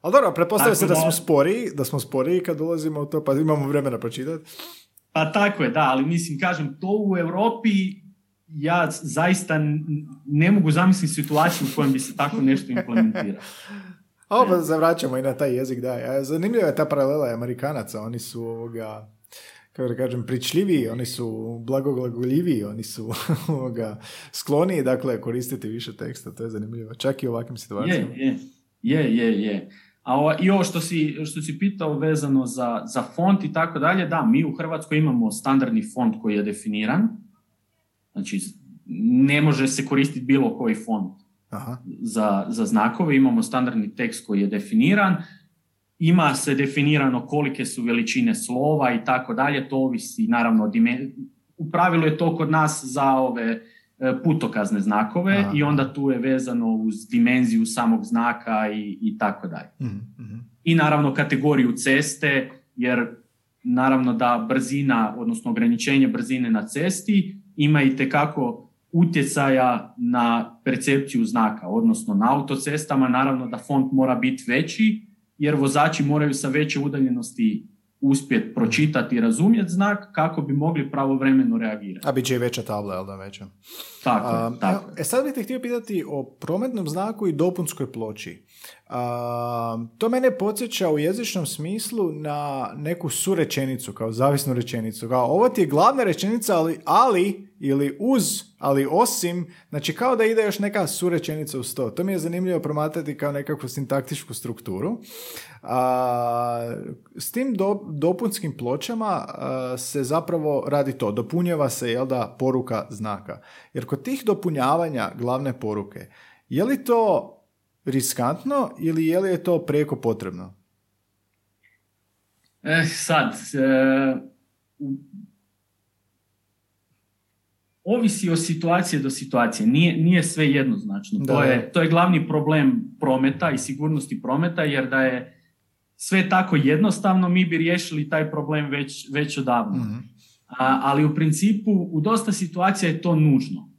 Ali dobro, pretpostavlja se da, da smo sporiji, da smo sporiji kad ulazimo u to, pa imamo vremena pročitati. Pa tako je, da, ali mislim, kažem, to u Europi ja zaista ne mogu zamisliti situaciju u kojem bi se tako nešto implementiralo. Ovo pa zavraćamo i na taj jezik, da. Zanimljiva je ta paralela Amerikanaca, oni su ovoga, kako da kažem, pričljiviji, oni su blagoglagoljiviji, oni su ovoga, skloniji, dakle, koristiti više teksta, to je zanimljivo, čak i u ovakvim situacijama. Je, je, je, je. A I ovo što si, što si pitao vezano za, za font i tako dalje, da, mi u Hrvatskoj imamo standardni font koji je definiran. Znači, ne može se koristiti bilo koji font Aha. Za, za znakove. Imamo standardni tekst koji je definiran. Ima se definirano kolike su veličine slova i tako dalje. To ovisi, naravno, u pravilu je to kod nas za ove E, putokazne znakove i onda tu je vezano uz dimenziju samog znaka i, i tako dalje. Mhm, mhm. I naravno kategoriju ceste, jer naravno da brzina, odnosno ograničenje brzine na cesti ima i tekako utjecaja na percepciju znaka, odnosno na autocestama naravno da font mora biti veći, jer vozači moraju sa veće udaljenosti uspjeti pročitati i razumjeti znak kako bi mogli pravovremeno reagirati. A bit će i veća tabla, jel da veća? Tako, tako. E sad bih te htio pitati o prometnom znaku i dopunskoj ploči. A, to mene podsjeća u jezičnom smislu na neku surečenicu, kao zavisnu rečenicu. Kao, ovo ti je glavna rečenica, ali, ali ili uz, ali osim, znači kao da ide još neka surečenica uz to. To mi je zanimljivo promatrati kao nekakvu sintaktičku strukturu. A, s tim do, dopunskim pločama se zapravo radi to, dopunjava se jel da, poruka znaka. Jer kod tih dopunjavanja glavne poruke, je li to riskantno ili je li je to preko potrebno? Eh, sad, e, ovisi o situacije do situacije. Nije, nije sve jednoznačno. To, je, to je glavni problem prometa i sigurnosti prometa, jer da je sve tako jednostavno, mi bi riješili taj problem već, već odavno. mm ali u principu u dosta situacija je to nužno.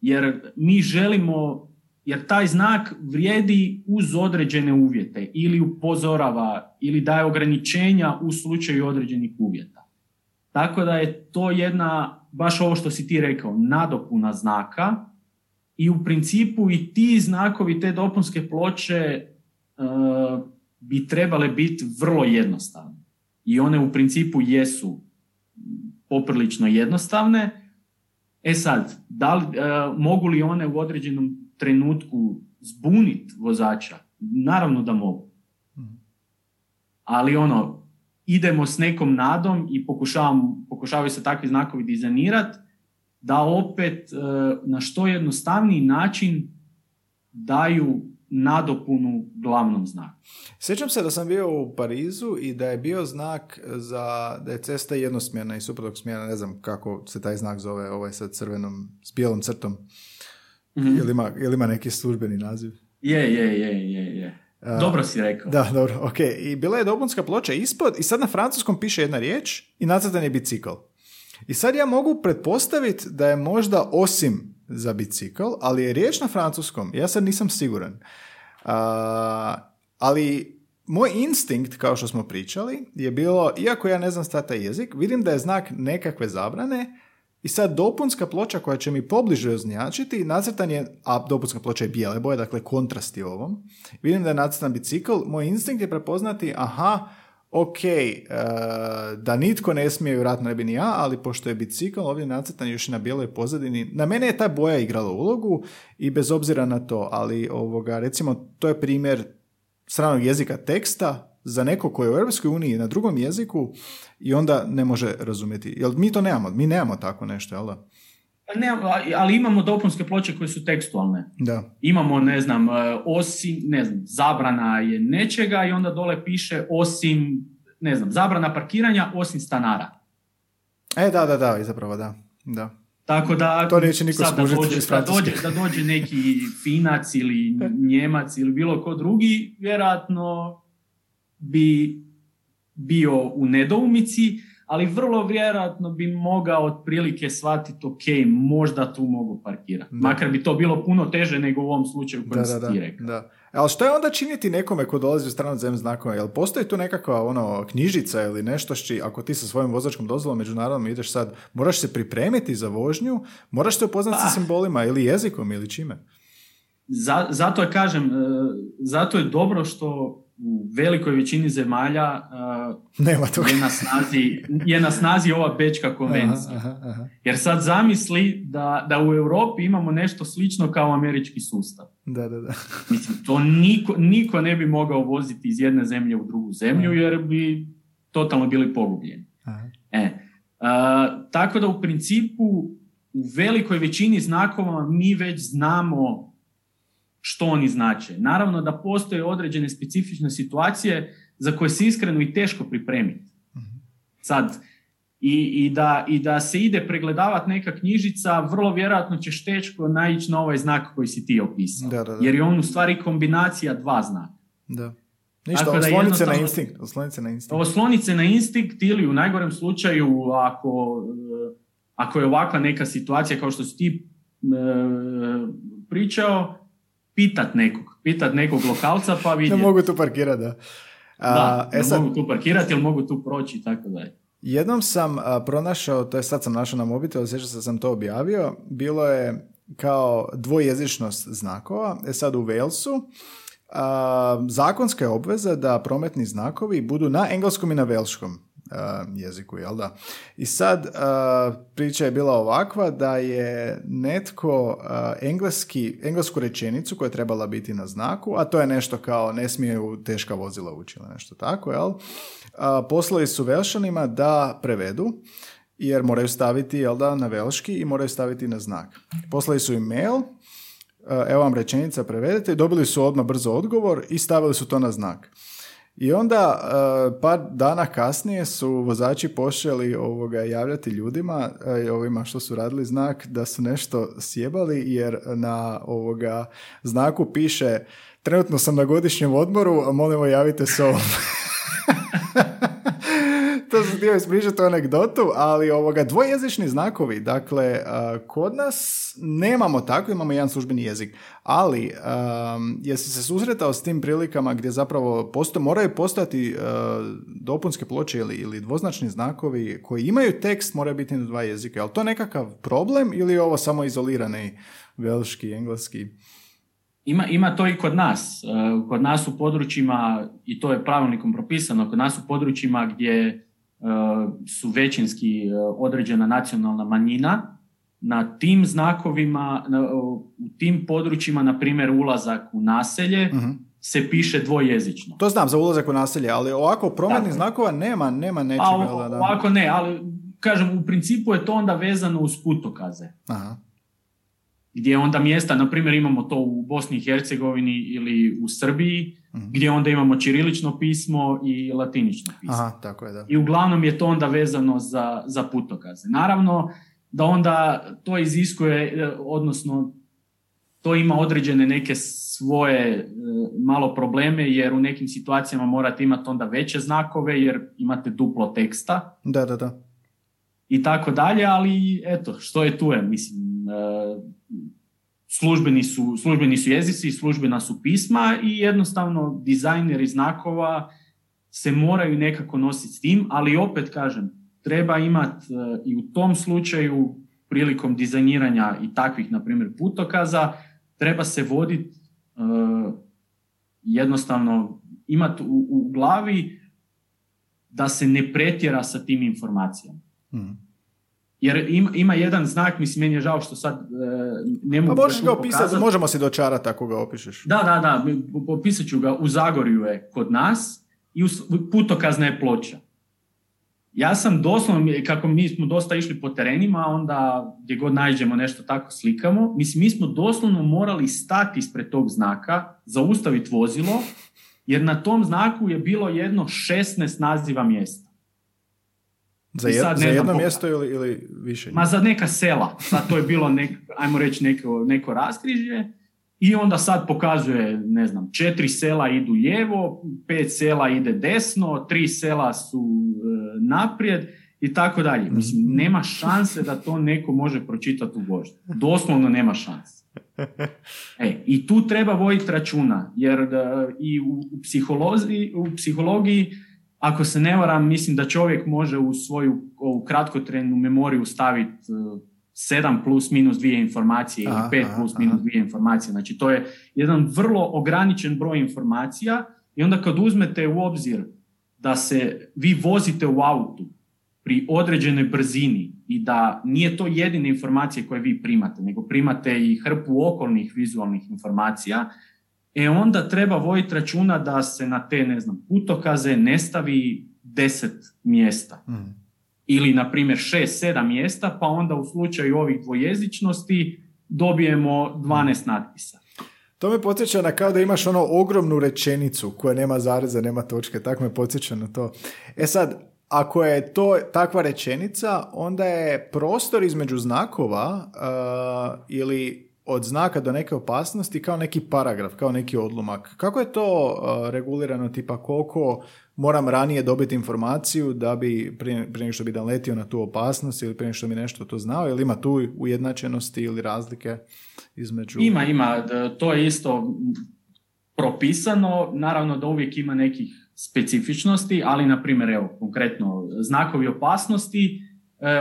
Jer mi želimo, jer taj znak vrijedi uz određene uvjete ili upozorava ili daje ograničenja u slučaju određenih uvjeta. Tako da je to jedna, baš ovo što si ti rekao, nadopuna znaka i u principu i ti znakovi, te dopunske ploče uh, bi trebale biti vrlo jednostavne. I one u principu jesu poprilično jednostavne. E sad, e, mogu li one u određenom trenutku zbuniti vozača? Naravno da mogu. Mhm. Ali ono, idemo s nekom nadom i pokušavaju se takvi znakovi dizajnirati da opet e, na što jednostavniji način daju nadopunu glavnom znaku. Sjećam se da sam bio u Parizu i da je bio znak za da je cesta jednosmjerna i suprotnog smjera, ne znam kako se taj znak zove, ovaj sa crvenom, s bijelom crtom. Mm-hmm. Jel, ima, ima neki službeni naziv? Je, je, je, je, je. dobro si rekao. Da, dobro, ok. I bila je dopunska ploča ispod i sad na francuskom piše jedna riječ i nacrtan je bicikl. I sad ja mogu pretpostaviti da je možda osim za bicikl, ali je riječ na francuskom, ja sad nisam siguran. Uh, ali moj instinkt, kao što smo pričali, je bilo, iako ja ne znam stata jezik, vidim da je znak nekakve zabrane i sad dopunska ploča koja će mi pobliže označiti, nacrtan je, a dopunska ploča je bijele boje, dakle kontrast je ovom. Vidim da je nacrtan bicikl, moj instinkt je prepoznati, aha, ok, uh, da nitko ne smije, vjerojatno ne bi ni ja, ali pošto je bicikl ovdje nacrtan još i na bijeloj pozadini, na mene je ta boja igrala ulogu i bez obzira na to, ali ovoga, recimo to je primjer stranog jezika teksta za neko koji je u Europskoj uniji na drugom jeziku i onda ne može razumjeti. Jel mi to nemamo, mi nemamo tako nešto, jel da? Pa ne, ali imamo dopunske ploče koje su tekstualne. Da. Imamo, ne znam, e, osim, ne znam, zabrana je nečega i onda dole piše osim, ne znam, zabrana parkiranja osim stanara. E, da, da, da, zapravo da. da. Tako da, to neće niko da dođe, da, dođe, da dođe neki finac ili njemac ili bilo ko drugi, vjerojatno bi bio u nedoumici, ali vrlo vjerojatno bi mogao otprilike shvatiti, ok, možda tu mogu parkirati. Makar bi to bilo puno teže nego u ovom slučaju kojem si ti rekao. Da. Ali što je onda činiti nekome ko dolazi u stranu zemlju znakova? Jel postoji tu nekakva ono, knjižica ili nešto šći, ako ti sa svojim vozačkom dozvolom međunarodnom ideš sad, moraš se pripremiti za vožnju, moraš se upoznati sa pa. simbolima ili jezikom ili čime? zato je, kažem, e, zato je dobro što u velikoj većini zemalja uh, Nema je, na snazi, je na snazi ova Bečka konvencija. Aha, aha, Jer sad zamisli da, da u Europi imamo nešto slično kao američki sustav. Da, da, da. Mislim, to niko, niko ne bi mogao voziti iz jedne zemlje u drugu zemlju jer bi totalno bili pogubljeni. E, uh, tako da u principu u velikoj većini znakova mi već znamo što oni znače. Naravno da postoje određene specifične situacije za koje se iskreno i teško pripremiti. Sad, i, i, da, i da se ide pregledavati neka knjižica, vrlo vjerojatno ćeš teško naići na ovaj znak koji si ti opisao. Da, da, da. Jer je on u stvari kombinacija dva znaka. Da. Ništa, oslonice na instinkt. Oslonice na instinkt. Oslonice na instinkt ili u najgorem slučaju ako, ako je ovakva neka situacija kao što si ti e, pričao, pitat nekog, pitat nekog lokalca pa vidjeti. Ne mogu tu parkirati, da. A, da, e sad, mogu tu parkirati ili mogu tu proći i tako dalje. Jednom sam pronašao, to je sad sam našao na mobitel, sjećam se da sam to objavio, bilo je kao dvojezičnost znakova. E sad u Walesu a, zakonska je obveza da prometni znakovi budu na engleskom i na velškom jeziku, jel da? I sad priča je bila ovakva da je netko engleski, englesku rečenicu koja je trebala biti na znaku, a to je nešto kao ne smiju teška vozila ući ili nešto tako, jel? Poslali su velšanima da prevedu jer moraju staviti jel da, na velški i moraju staviti na znak. Poslali su im mail, evo vam rečenica prevedete, dobili su odmah brzo odgovor i stavili su to na znak. I onda uh, par dana kasnije su vozači pošeli ovoga javljati ljudima uh, ovima što su radili znak da su nešto sjebali jer na ovoga znaku piše trenutno sam na godišnjem odmoru, a molimo javite se ovom. to sam htio ispričati anegdotu, ali ovoga, dvojezični znakovi, dakle, kod nas nemamo tako, imamo jedan službeni jezik, ali um, jesi se susretao s tim prilikama gdje zapravo posto, moraju postojati uh, dopunske ploče ili, ili dvoznačni znakovi koji imaju tekst, moraju biti na dva jezika, ali to nekakav problem ili je ovo samo izolirani velški, engleski? Ima, ima to i kod nas. E, kod nas u područjima, i to je pravilnikom propisano, kod nas u područjima gdje e, su većinski e, određena nacionalna manjina, na tim znakovima, u tim područjima, na primjer ulazak u naselje, mhm. se piše dvojezično. To znam za ulazak u naselje, ali ovako prometnih znakova nema, nema nečega. Da, Ovako ne, ali kažem, u principu je to onda vezano uz putokaze. Aha gdje onda mjesta, na primjer imamo to u Bosni i Hercegovini ili u Srbiji, mhm. gdje onda imamo čirilično pismo i latinično pismo. Aha, tako je, da. I uglavnom je to onda vezano za, za putokaze. Naravno da onda to iziskuje, odnosno to ima određene neke svoje e, malo probleme jer u nekim situacijama morate imati onda veće znakove jer imate duplo teksta. Da, da, da. I tako dalje, ali eto, što je tu je, mislim, E, službeni su, službeni su jezici, službena su pisma i jednostavno dizajneri znakova se moraju nekako nositi s tim, ali opet kažem, treba imati e, i u tom slučaju prilikom dizajniranja i takvih, na primjer, putokaza, treba se voditi e, jednostavno imati u, u, glavi da se ne pretjera sa tim informacijama. Hmm. Jer ima, ima jedan znak, mislim, meni je žao što sad e, ne mogu... Pa možeš ga opisati, možemo se dočarati ako ga opišeš. Da, da, da, opisat ću ga. U Zagorju je kod nas i putokazna je ploča. Ja sam doslovno, kako mi smo dosta išli po terenima, onda gdje god nađemo nešto tako slikamo, mislim, mi smo doslovno morali stati ispred tog znaka, zaustaviti vozilo, jer na tom znaku je bilo jedno 16 naziva mjesta. Za, sad, za jedno mjesto ili, ili više? Ma za neka sela. Sad to je bilo, nek, ajmo reći, neko, neko raskrižje. I onda sad pokazuje, ne znam, četiri sela idu lijevo, pet sela ide desno, tri sela su e, naprijed i tako dalje. Mhm. Mislim, nema šanse da to neko može pročitati u vožnju. Doslovno nema šanse. E, I tu treba voditi računa, jer da, i u, u, u psihologiji ako se ne varam, mislim da čovjek može u svoju ovu kratkotrenu memoriju staviti 7 e, plus minus dvije informacije ili 5 plus minus dvije informacije. Znači to je jedan vrlo ograničen broj informacija i onda kad uzmete u obzir da se vi vozite u autu pri određenoj brzini i da nije to jedine informacije koje vi primate, nego primate i hrpu okolnih vizualnih informacija, e onda treba voditi računa da se na te, ne znam, putokaze ne stavi deset mjesta. Mm. Ili, na primjer, šest, sedam mjesta, pa onda u slučaju ovih dvojezičnosti dobijemo 12 natpisa. To me podsjeća na kao da imaš ono ogromnu rečenicu koja nema zareza, nema točke, tako me podsjeća na to. E sad, ako je to takva rečenica, onda je prostor između znakova uh, ili od znaka do neke opasnosti kao neki paragraf, kao neki odlomak. Kako je to uh, regulirano, tipa koliko moram ranije dobiti informaciju da bi prije, prije što bi da letio na tu opasnost ili prije što bi nešto to znao, ili ima tu ujednačenosti ili razlike između... Ima, ima. To je isto propisano. Naravno da uvijek ima nekih specifičnosti, ali na primjer, evo, konkretno znakovi opasnosti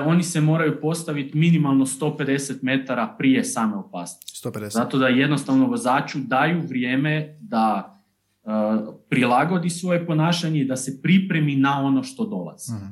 oni se moraju postaviti minimalno 150 metara prije same opasnosti. 150. Zato da jednostavno vozaču daju vrijeme da e, prilagodi svoje ponašanje i da se pripremi na ono što dolazi. Mhm.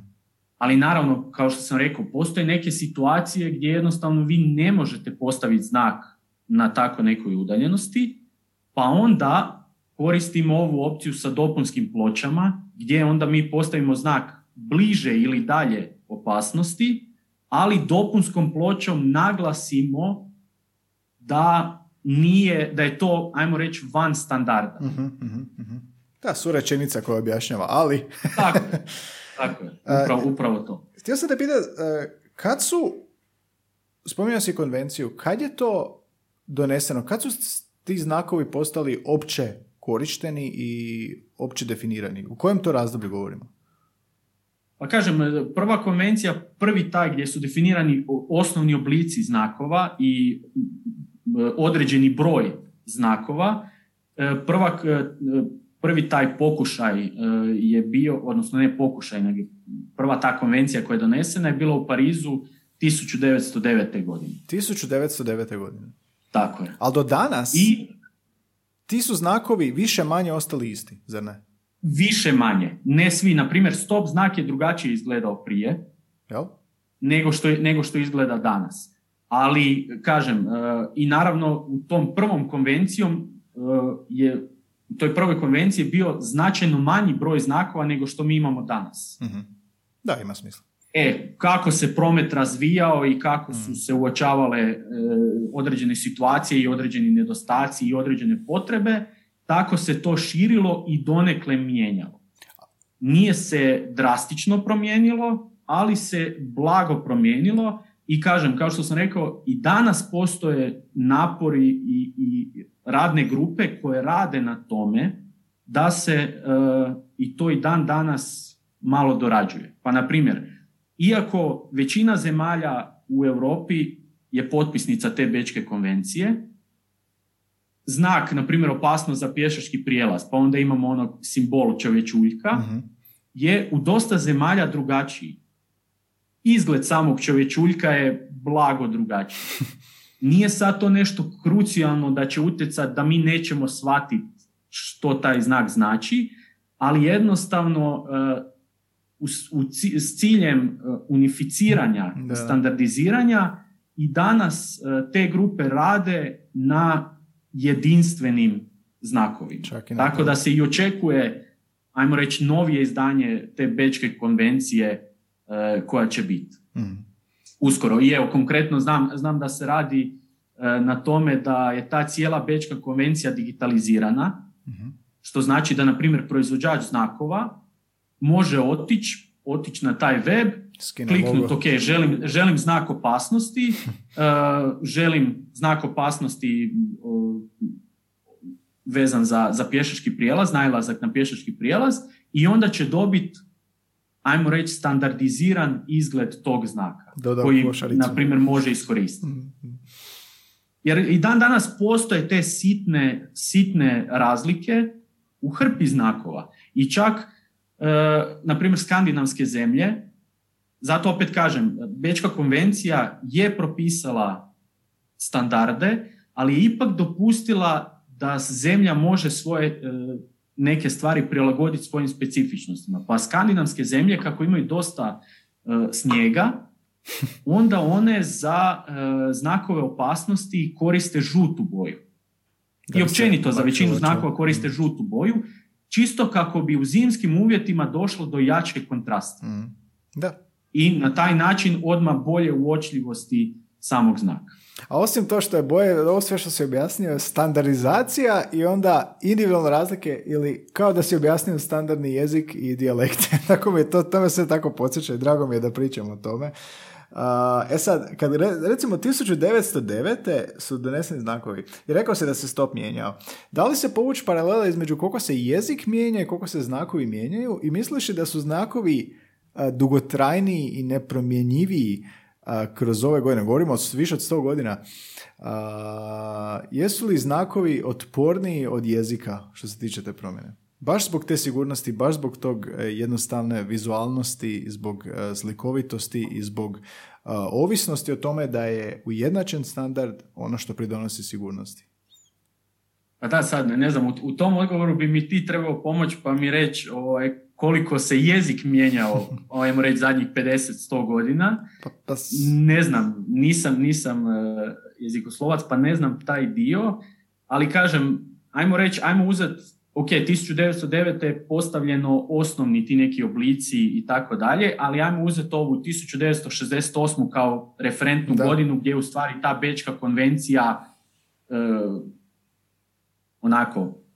Ali naravno, kao što sam rekao, postoje neke situacije gdje jednostavno vi ne možete postaviti znak na tako nekoj udaljenosti, pa onda koristimo ovu opciju sa dopunskim pločama, gdje onda mi postavimo znak bliže ili dalje opasnosti, ali dopunskom pločom naglasimo da nije, da je to, ajmo reći, van standarda. Uh-huh, uh-huh. Da, su rečenica koja objašnjava, ali... tako je, tako je. Upravo, upravo to. Htio sam te pitati, e, kad su, spominjao si konvenciju, kad je to doneseno, kad su ti znakovi postali opće korišteni i opće definirani? U kojem to razdoblju govorimo? Pa kažem, prva konvencija, prvi taj gdje su definirani osnovni oblici znakova i određeni broj znakova, prva, prvi taj pokušaj je bio, odnosno ne pokušaj, nego prva ta konvencija koja je donesena je bila u Parizu 1909. godine. 1909. godine. Tako je. Ali do danas I, ti su znakovi više manje ostali isti, zar ne? Više manje. Ne svi. Na primjer, stop znak je drugačije izgledao prije Jel? Nego, što, nego što izgleda danas. Ali, kažem, uh, i naravno u tom prvom konvencijom uh, je u toj prvoj konvenciji je bio značajno manji broj znakova nego što mi imamo danas. uh Da, ima smisla. E, kako se promet razvijao i kako su mm. se uočavale e, određene situacije i određeni nedostaci i određene potrebe, tako se to širilo i donekle mijenjalo. Nije se drastično promijenilo, ali se blago promijenilo i kažem, kao što sam rekao, i danas postoje napori i, i radne grupe koje rade na tome da se e, i to i dan danas malo dorađuje. Pa na primjer, iako većina zemalja u Europi je potpisnica te Bečke konvencije, znak, na primjer, opasnost za pješački prijelaz, pa onda imamo onog simbol čovječuljka, uh je u dosta zemalja drugačiji. Izgled samog čovječuljka je blago drugačiji. Nije sad to nešto krucijalno da će utjecati da mi nećemo shvatiti što taj znak znači, ali jednostavno e, s ciljem e, unificiranja, da. standardiziranja i danas e, te grupe rade na jedinstvenim znakovima. Tako da se i očekuje, ajmo reći, novije izdanje te Bečke konvencije e, koja će biti. Mm. Uskoro. I evo, konkretno znam, znam da se radi na tome da je ta cijela Bečka konvencija digitalizirana, mhm. što znači da, na primjer, proizvođač znakova može otići otići na taj web, kliknuti, ok, želim, želim znak opasnosti, uh, želim znak opasnosti uh, vezan za, za pješački prijelaz, najlazak na pješački prijelaz i onda će dobiti, ajmo reći, standardiziran izgled tog znaka, koji, na primjer, može iskoristiti. Mhm. Jer i dan danas postoje te sitne, sitne razlike u hrpi znakova. I čak E, na primjer skandinavske zemlje, zato opet kažem, Bečka konvencija je propisala standarde, ali je ipak dopustila da zemlja može svoje e, neke stvari prilagoditi svojim specifičnostima. Pa skandinavske zemlje, kako imaju dosta e, snijega, onda one za znakove opasnosti koriste žutu boju. I općenito za većinu znakova koriste žutu boju čisto kako bi u zimskim uvjetima došlo do jačeg kontrasta. Mm. Da. I na taj način odmah bolje uočljivosti samog znaka. A osim to što je boje, ovo sve što si objasnio je standardizacija i onda individualne razlike ili kao da si objasnio standardni jezik i dijalekte. tako mi je to, to me sve tako podsjeća i drago mi je da pričam o tome e sad, kad recimo 1909. su doneseni znakovi i rekao se da se stop mijenjao. Da li se povući paralela između koliko se jezik mijenja i koliko se znakovi mijenjaju i misliš da su znakovi dugotrajniji i nepromjenjiviji kroz ove godine, govorimo o više od 100 godina, jesu li znakovi otporniji od jezika što se tiče te promjene? Baš zbog te sigurnosti, baš zbog tog e, jednostavne vizualnosti, zbog e, slikovitosti i zbog e, ovisnosti o tome da je ujednačen standard ono što pridonosi sigurnosti. Pa da, sad ne znam, u, tom odgovoru bi mi ti trebao pomoći pa mi reći ovaj, koliko se jezik mijenjao, ajmo reći, zadnjih 50-100 godina. Pa, pa Ne znam, nisam, nisam jezikoslovac pa ne znam taj dio, ali kažem, ajmo reći, ajmo uzeti ok, 1909. je postavljeno osnovni ti neki oblici i tako dalje, ali ajmo uzeti ovu 1968. kao referentnu godinu gdje je u stvari ta Bečka konvencija e, onako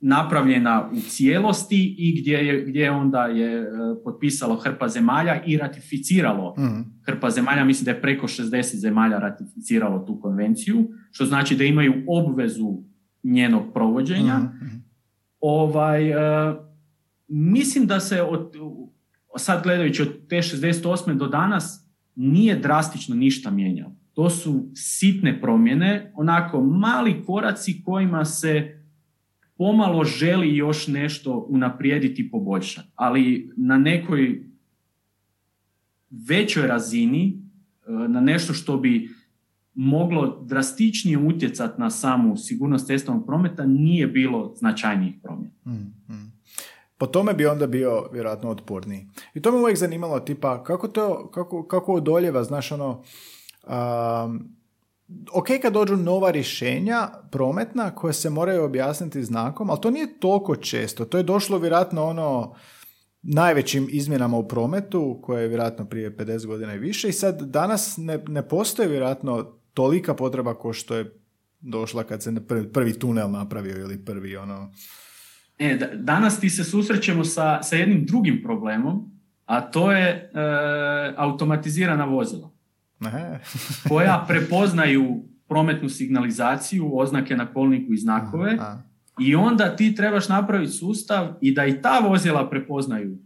napravljena u cijelosti i gdje je, gdje onda je e, potpisalo hrpa zemalja i ratificiralo mm. hrpa zemalja, mislim da je preko 60 zemalja ratificiralo tu konvenciju, što znači da imaju obvezu njenog provođenja. Mhm. Ovaj, uh, mislim da se od, sad gledajući od te 68. do danas, nije drastično ništa mijenjao. To su sitne promjene, onako mali koraci kojima se pomalo želi još nešto unaprijediti i poboljšati. Ali na nekoj većoj razini, e, na nešto što bi moglo drastičnije utjecati na samu sigurnost cestovnog prometa, nije bilo značajnijih promjena. Mm, mm. Po tome bi onda bio vjerojatno otporniji. I to me uvijek zanimalo, tipa, kako to, kako, kako odoljeva, znaš, ono, um, ok kad dođu nova rješenja prometna koja se moraju objasniti znakom, ali to nije toliko često. To je došlo vjerojatno ono najvećim izmjenama u prometu, koje je vjerojatno prije 50 godina i više i sad danas ne, ne postoji vjerojatno tolika potreba ko što je došla kad se prvi, prvi tunel napravio ili prvi ono... E, danas ti se susrećemo sa, sa jednim drugim problemom, a to je e, automatizirana vozila. koja prepoznaju prometnu signalizaciju, oznake na kolniku i znakove i onda ti trebaš napraviti sustav i da i ta vozila prepoznaju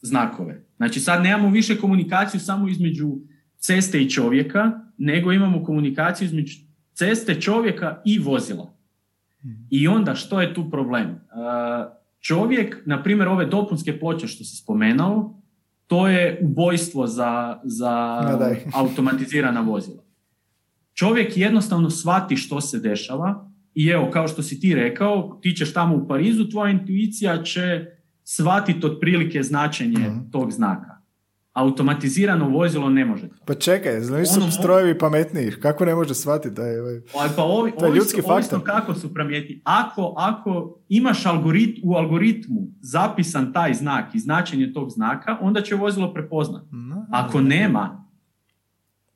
znakove. Znači sad nemamo više komunikaciju samo između ceste i čovjeka, nego imamo komunikaciju između ceste, čovjeka i vozila. I onda što je tu problem? Čovjek, na primjer ove dopunske ploče što si spomenao, to je ubojstvo za, za automatizirana vozila. Čovjek jednostavno shvati što se dešava i evo, kao što si ti rekao, ti ćeš tamo u Parizu, tvoja intuicija će shvatiti otprilike značenje mhm. tog znaka. Automatizirano vozilo ne može. Pa čekaj, znači su ono, strojevi pametniji, kako ne može shvatiti da je... Ovaj, pa ovi, to je ljudski faktor. kako su pametniji. Ako, ako imaš algorit, u algoritmu zapisan taj znak i značenje tog znaka, onda će vozilo prepoznati. Ako nema,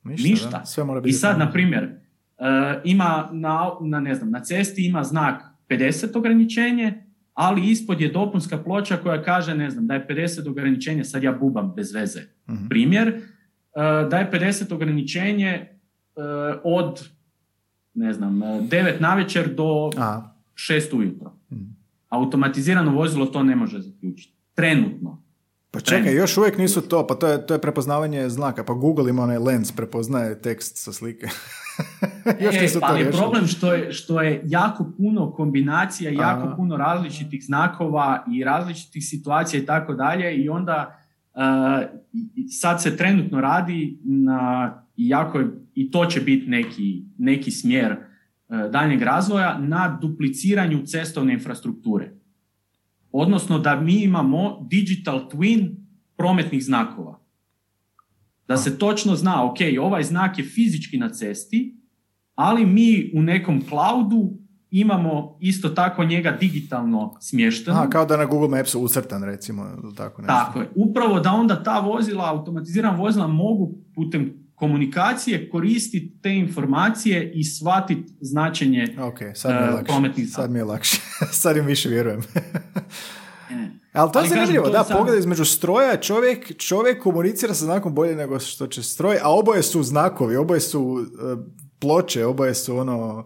ništa. Sve mora biti I sad, na primjer, uh, ima na, na, ne znam, na cesti ima znak 50 ograničenje, ali ispod je dopunska ploča koja kaže, ne znam, da je 50 ograničenje, sad ja bubam bez veze. uh Primjer, da je 50 ograničenje uh, od, ne znam, 9 na večer do Aha. 6 ujutro. uh Automatizirano vozilo to ne može zaključiti. Trenutno. Pa čekaj, još uvijek nisu to, pa to je, to je prepoznavanje znaka, pa Google ima onaj lens, prepoznaje tekst sa slike. Još e, nisu ali je problem što je, što je jako puno kombinacija, jako puno različitih znakova i različitih situacija i tako dalje i onda uh, sad se trenutno radi na, jako je, i to će biti neki, neki smjer uh, daljnjeg razvoja na dupliciranju cestovne infrastrukture. Odnosno da mi imamo digital twin prometnih znakova. Da se točno zna, ok, ovaj znak je fizički na cesti, ali mi u nekom cloudu imamo isto tako njega digitalno smješteno. A, kao da na Google Mapsu ucrtan recimo. Tako, nešto. tako je. Upravo da onda ta vozila, automatizirana vozila mogu putem komunikacije koristiti te informacije i shvatiti značenje okay, sad mi je uh, prometnih Sad mi je lakše. sad im više vjerujem. E. Ali to je zanimljivo, da, sam... pogled između stroja, čovjek, čovjek komunicira sa znakom bolje nego što će stroj, a oboje su znakovi, oboje su uh, ploče, oboje su ono...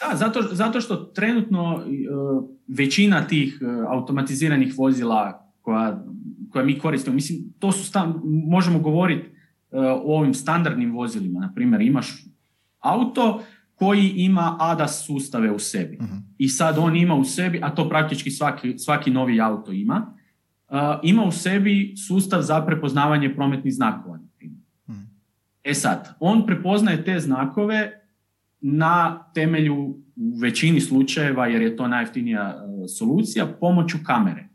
Da, zato, zato što trenutno uh, većina tih uh, automatiziranih vozila koja, koja mi koristimo, mislim, to su stan, možemo govoriti o ovim standardnim vozilima. Na primjer, imaš auto koji ima ADAS sustave u sebi. uh I sad on ima u sebi, a to praktički svaki, svaki novi auto ima, ima u sebi sustav za prepoznavanje prometnih znakova. E sad, on prepoznaje te znakove na temelju u većini slučajeva, jer je to najjeftinija e, solucija, pomoću kamere.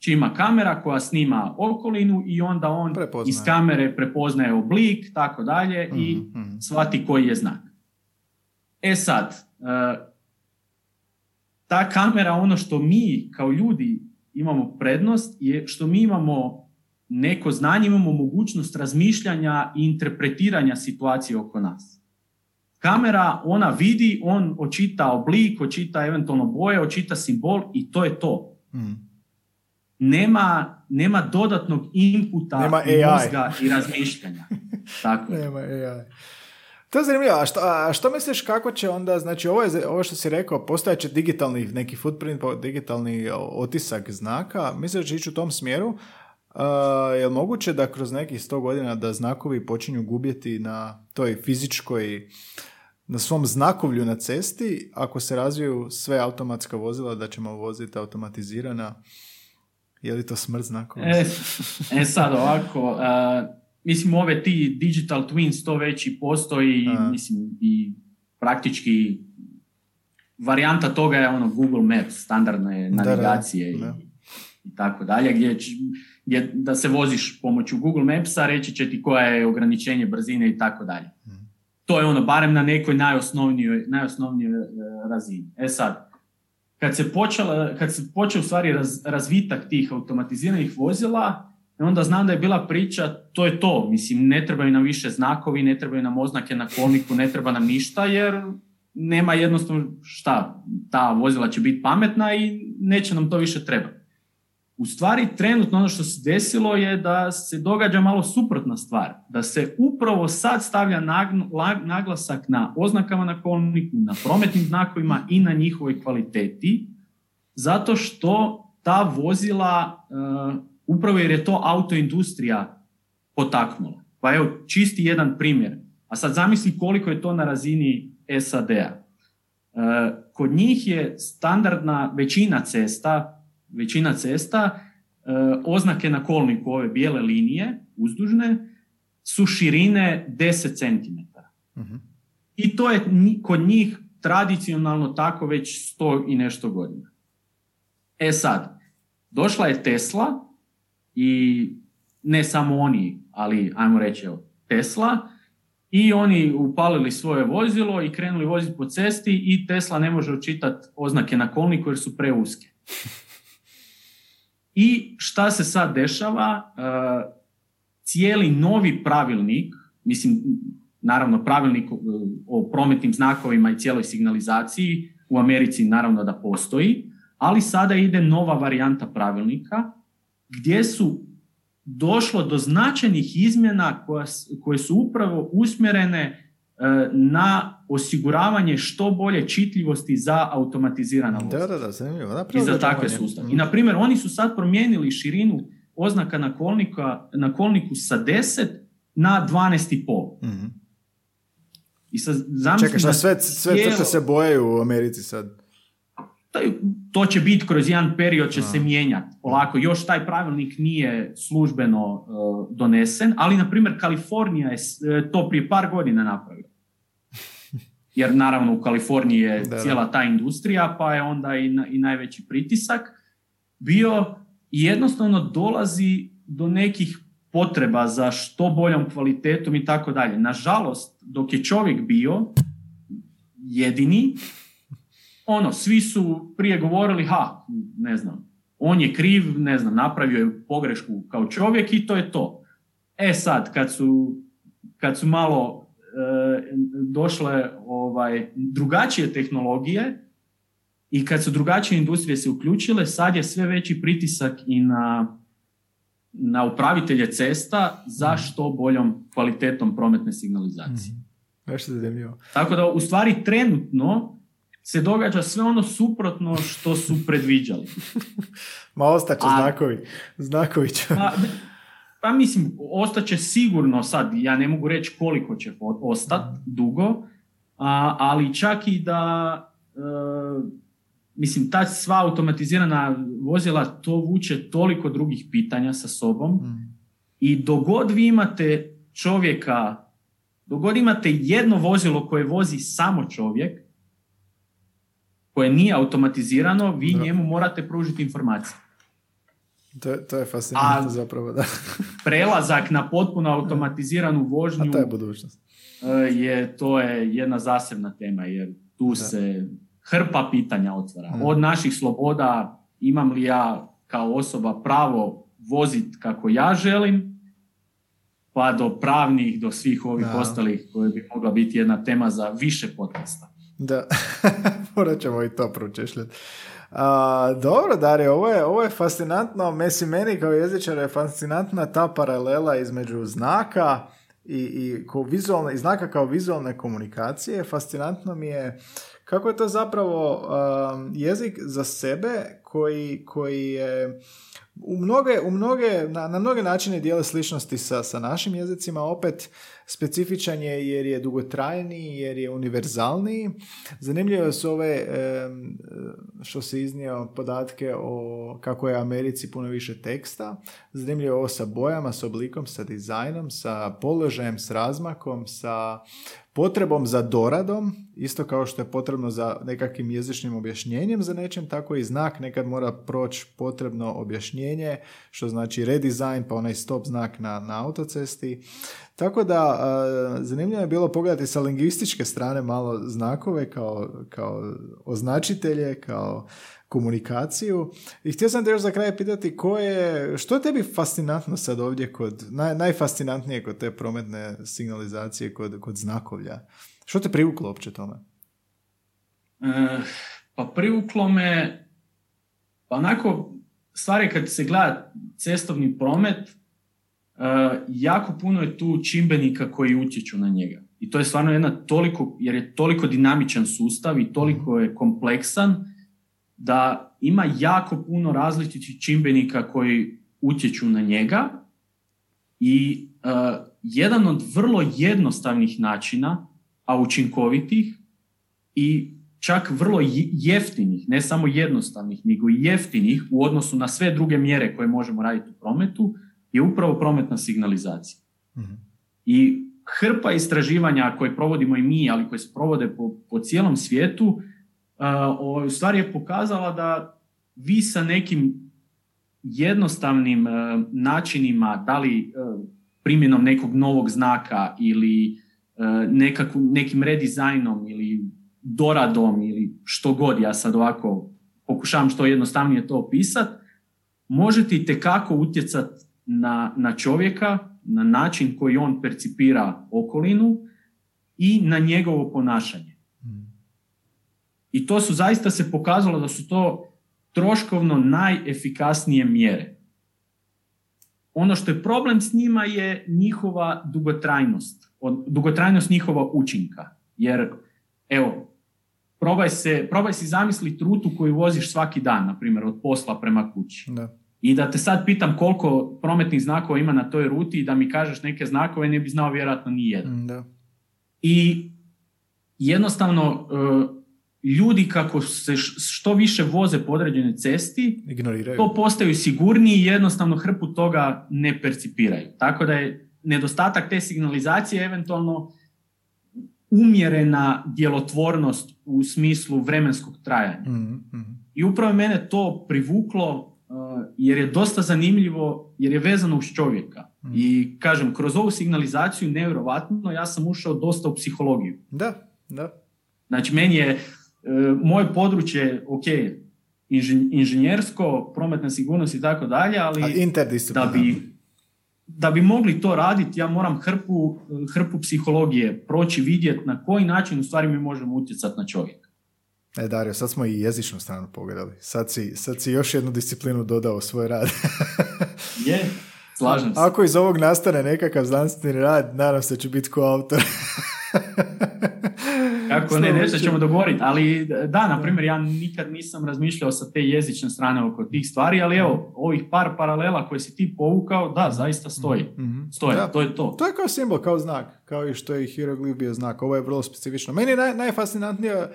Znači ima kamera koja snima okolinu i onda on iz kamere prepoznaje oblik, tako dalje i mm shvati koji je znak. E sad, e, ta kamera, ono što mi kao ljudi imamo prednost je što mi imamo neko znanje, imamo mogućnost razmišljanja i interpretiranja situacije oko nas. Kamera, ona vidi, on očita oblik, očita eventualno boje, očita simbol i to je to. Hmm. Nema, nema dodatnog inputa nema mozga i razmišljanja. Tako. nema AI. To je zanimljivo. A što, a što misliš kako će onda, znači ovo, je, ovo što si rekao, postojaće digitalni neki footprint, digitalni otisak znaka, misliš da će ići u tom smjeru? je li moguće da kroz nekih sto godina da znakovi počinju gubjeti na toj fizičkoj na svom znakovlju na cesti, ako se razviju sve automatska vozila, da ćemo voziti automatizirana, je li to smrt znakova? E, e sad ovako, uh, mislim ove ti digital twins to već i postoji, mislim i praktički varijanta toga je ono Google Maps, standardne navigacije I, i, tako dalje, gdje, gdje da se voziš pomoću Google Mapsa, reći će ti koja je ograničenje brzine i tako dalje. Mhm. To je ono, barem na nekoj najosnovnijoj, najosnovnijoj e, razini. E sad, kad se, počela, kad se počeo u stvari raz, razvitak tih automatiziranih vozila, onda znam da je bila priča, to je to, mislim, ne trebaju nam više znakovi, ne trebaju nam oznake na kolniku, ne treba nam ništa, jer nema jednostavno šta, ta vozila će biti pametna i neće nam to više trebati. U stvari, trenutno ono što se desilo je da se događa malo suprotna stvar. Da se upravo sad stavlja naglasak na oznakama na kolniku, na prometnim znakovima i na njihovoj kvaliteti, zato što ta vozila, uh, upravo jer je to autoindustrija potaknula. Pa evo, čisti jedan primjer. A sad zamisli koliko je to na razini SAD-a. Uh, kod njih je standardna većina cesta većina cesta, e, oznake na kolniku, ove bijele linije, uzdužne, su širine 10 cm. uh I to je kod njih tradicionalno tako već sto i nešto godina. E sad, došla je Tesla i ne samo oni, ali ajmo reći evo, Tesla, i oni upalili svoje vozilo i krenuli voziti po cesti i Tesla ne može očitati oznake na kolniku jer su preuske. I šta se sad dešava? E, cijeli novi pravilnik, mislim, naravno pravilnik o prometnim znakovima i cijeloj signalizaciji u Americi naravno da postoji, ali sada ide nova varijanta pravilnika gdje su došlo do značajnih izmjena koje su upravo usmjerene E, na osiguravanje što bolje čitljivosti za automatizirana vozila. Da, da, da, zanimljivo. I za takve sustave. I, na primjer, oni su sad promijenili širinu oznaka na, kolnika, na kolniku sa 10 na 12,5. Mm-hmm. I sad, Čekaj, šta, sve, sve cijelo... se bojaju u Americi sad? To će biti kroz jedan period će se mijenjati polako. Još taj pravilnik nije službeno uh, donesen, ali na primjer Kalifornija je uh, to prije par godina napravila jer naravno u Kaliforniji je cijela ta industrija, pa je onda i, i najveći pritisak bio i jednostavno dolazi do nekih potreba za što boljom kvalitetom i tako dalje. Nažalost, dok je čovjek bio jedini, ono, svi su prije govorili, ha, ne znam, on je kriv, ne znam, napravio je pogrešku kao čovjek i to je to. E sad, kad su, kad su malo E, došle ovaj, drugačije tehnologije i kad su drugačije industrije se uključile, sad je sve veći pritisak i na, na upravitelje cesta za mhm. što boljom kvalitetom prometne signalizacije. Mm-hmm. Tako da u stvari trenutno se događa sve ono suprotno što su predviđali. Ma ostaće znakovi. Znakovi će... Pa, pa mislim, ostaće sigurno sad, ja ne mogu reći koliko će ostati dugo, a, ali čak i da, e, mislim, ta sva automatizirana vozila to vuče toliko drugih pitanja sa sobom mm. i dogod vi imate čovjeka, dogod imate jedno vozilo koje vozi samo čovjek, koje nije automatizirano, vi njemu morate pružiti informacije. To, to je fascinantno zapravo, da. prelazak na potpuno automatiziranu vožnju A to je budućnost. E, je, to je jedna zasebna tema, jer tu se hrpa pitanja otvara. Mm. Od naših sloboda, imam li ja kao osoba pravo voziti kako ja želim, pa do pravnih, do svih ovih ostalih koje bi mogla biti jedna tema za više podcasta. Da, morat ćemo i to pročešljati. A, dobro, Darija, ovo je, ovo je fascinantno. Mesi meni kao jezičar je fascinantna ta paralela između znaka i, i, ko vizualne, i znaka kao vizualne komunikacije. Fascinantno mi je kako je to zapravo jezik za sebe koji, koji je u mnoge, u mnoge, na, na mnoge načine dijele sličnosti sa, sa našim jezicima, opet specifičan je jer je dugotrajniji, jer je univerzalniji. Zanimljivo su ove što se iznio podatke o kako je Americi puno više teksta. Zanimljivo je ovo sa bojama, sa oblikom, sa dizajnom, sa položajem, s razmakom, sa potrebom za doradom, isto kao što je potrebno za nekakvim jezičnim objašnjenjem za nečem, tako i znak nekad mora proći potrebno objašnjenje, što znači redizajn, pa onaj stop znak na, na autocesti. Tako da, zanimljivo je bilo pogledati sa lingvističke strane malo znakove kao, kao označitelje, kao komunikaciju. I htio sam te još za kraj pitati ko je, što je tebi fascinantno sad ovdje kod, naj, najfascinantnije kod te prometne signalizacije, kod, kod znakovlja? Što te privuklo uopće tome? E, pa privuklo me, pa onako, stvari kad se gleda cestovni promet, jako puno je tu čimbenika koji utječu na njega. I to je stvarno jedna toliko, jer je toliko dinamičan sustav i toliko je kompleksan, da ima jako puno različitih čimbenika koji utječu na njega i uh, jedan od vrlo jednostavnih načina, a učinkovitih i čak vrlo jeftinih, ne samo jednostavnih, nego i jeftinih u odnosu na sve druge mjere koje možemo raditi u prometu, je upravo prometna signalizacija. Mhm. I hrpa istraživanja koje provodimo i mi, ali koje se provode po, po cijelom svijetu, u stvari je pokazala da vi sa nekim jednostavnim e, načinima, da li e, primjenom nekog novog znaka ili e, nekim redizajnom ili doradom ili što god, ja sad ovako pokušavam što jednostavnije to opisati, možete i tekako utjecati na, na čovjeka, na način koji on percipira okolinu i na njegovo ponašanje. I to su zaista se pokazalo da su to troškovno najefikasnije mjere. Ono što je problem s njima je njihova dugotrajnost, dugotrajnost njihova učinka. Jer, evo, probaj, se, probaj si zamisliti rutu koju voziš svaki dan, na primjer, od posla prema kući. Da. I da te sad pitam koliko prometnih znakova ima na toj ruti i da mi kažeš neke znakove, ne bi znao vjerojatno ni jedan. Da. I jednostavno, e, ljudi kako se što više voze po određenoj cesti, Ignoriraju. to postaju sigurniji i jednostavno hrpu toga ne percipiraju. Tako da je nedostatak te signalizacije eventualno umjerena djelotvornost u smislu vremenskog trajanja. mm I upravo mene to privuklo jer je dosta zanimljivo, jer je vezano uz čovjeka. mm I kažem, kroz ovu signalizaciju nevjerovatno ja sam ušao dosta u psihologiju. Da, da. Znači, meni je E, moje područje, ok, inženjersko, prometna sigurnost i tako dalje, ali da bi, da bi mogli to raditi, ja moram hrpu, hrpu psihologije proći, vidjeti na koji način u stvari mi možemo utjecati na čovjeka. E, Dario, sad smo i jezičnu stranu pogledali. Sad si, sad si još jednu disciplinu dodao u svoj rad. je, slažem se. Ako iz ovog nastane nekakav znanstveni rad, nadam se da će biti ko autor. Kako ne, nešto ćemo dogovoriti. Ali da, na primjer, ja nikad nisam razmišljao sa te jezične strane oko tih stvari, ali evo, ovih par paralela koje si ti povukao, da, zaista stoji. Mm-hmm. Stoje, to je to. To je kao simbol, kao znak, kao i što je hieroglif bio znak. Ovo je vrlo specifično. Meni je naj, najfascinantnije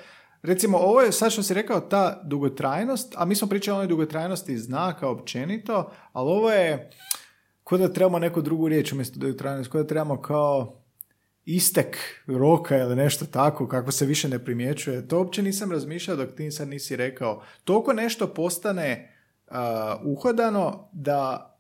Recimo, ovo je sad što si rekao, ta dugotrajnost, a mi smo pričali o onoj dugotrajnosti znaka općenito, ali ovo je, kod da trebamo neku drugu riječ umjesto dugotrajnosti, kod da trebamo kao istek roka ili nešto tako, kako se više ne primjećuje, to uopće nisam razmišljao dok ti sad nisi rekao. Toliko nešto postane uh, uhodano da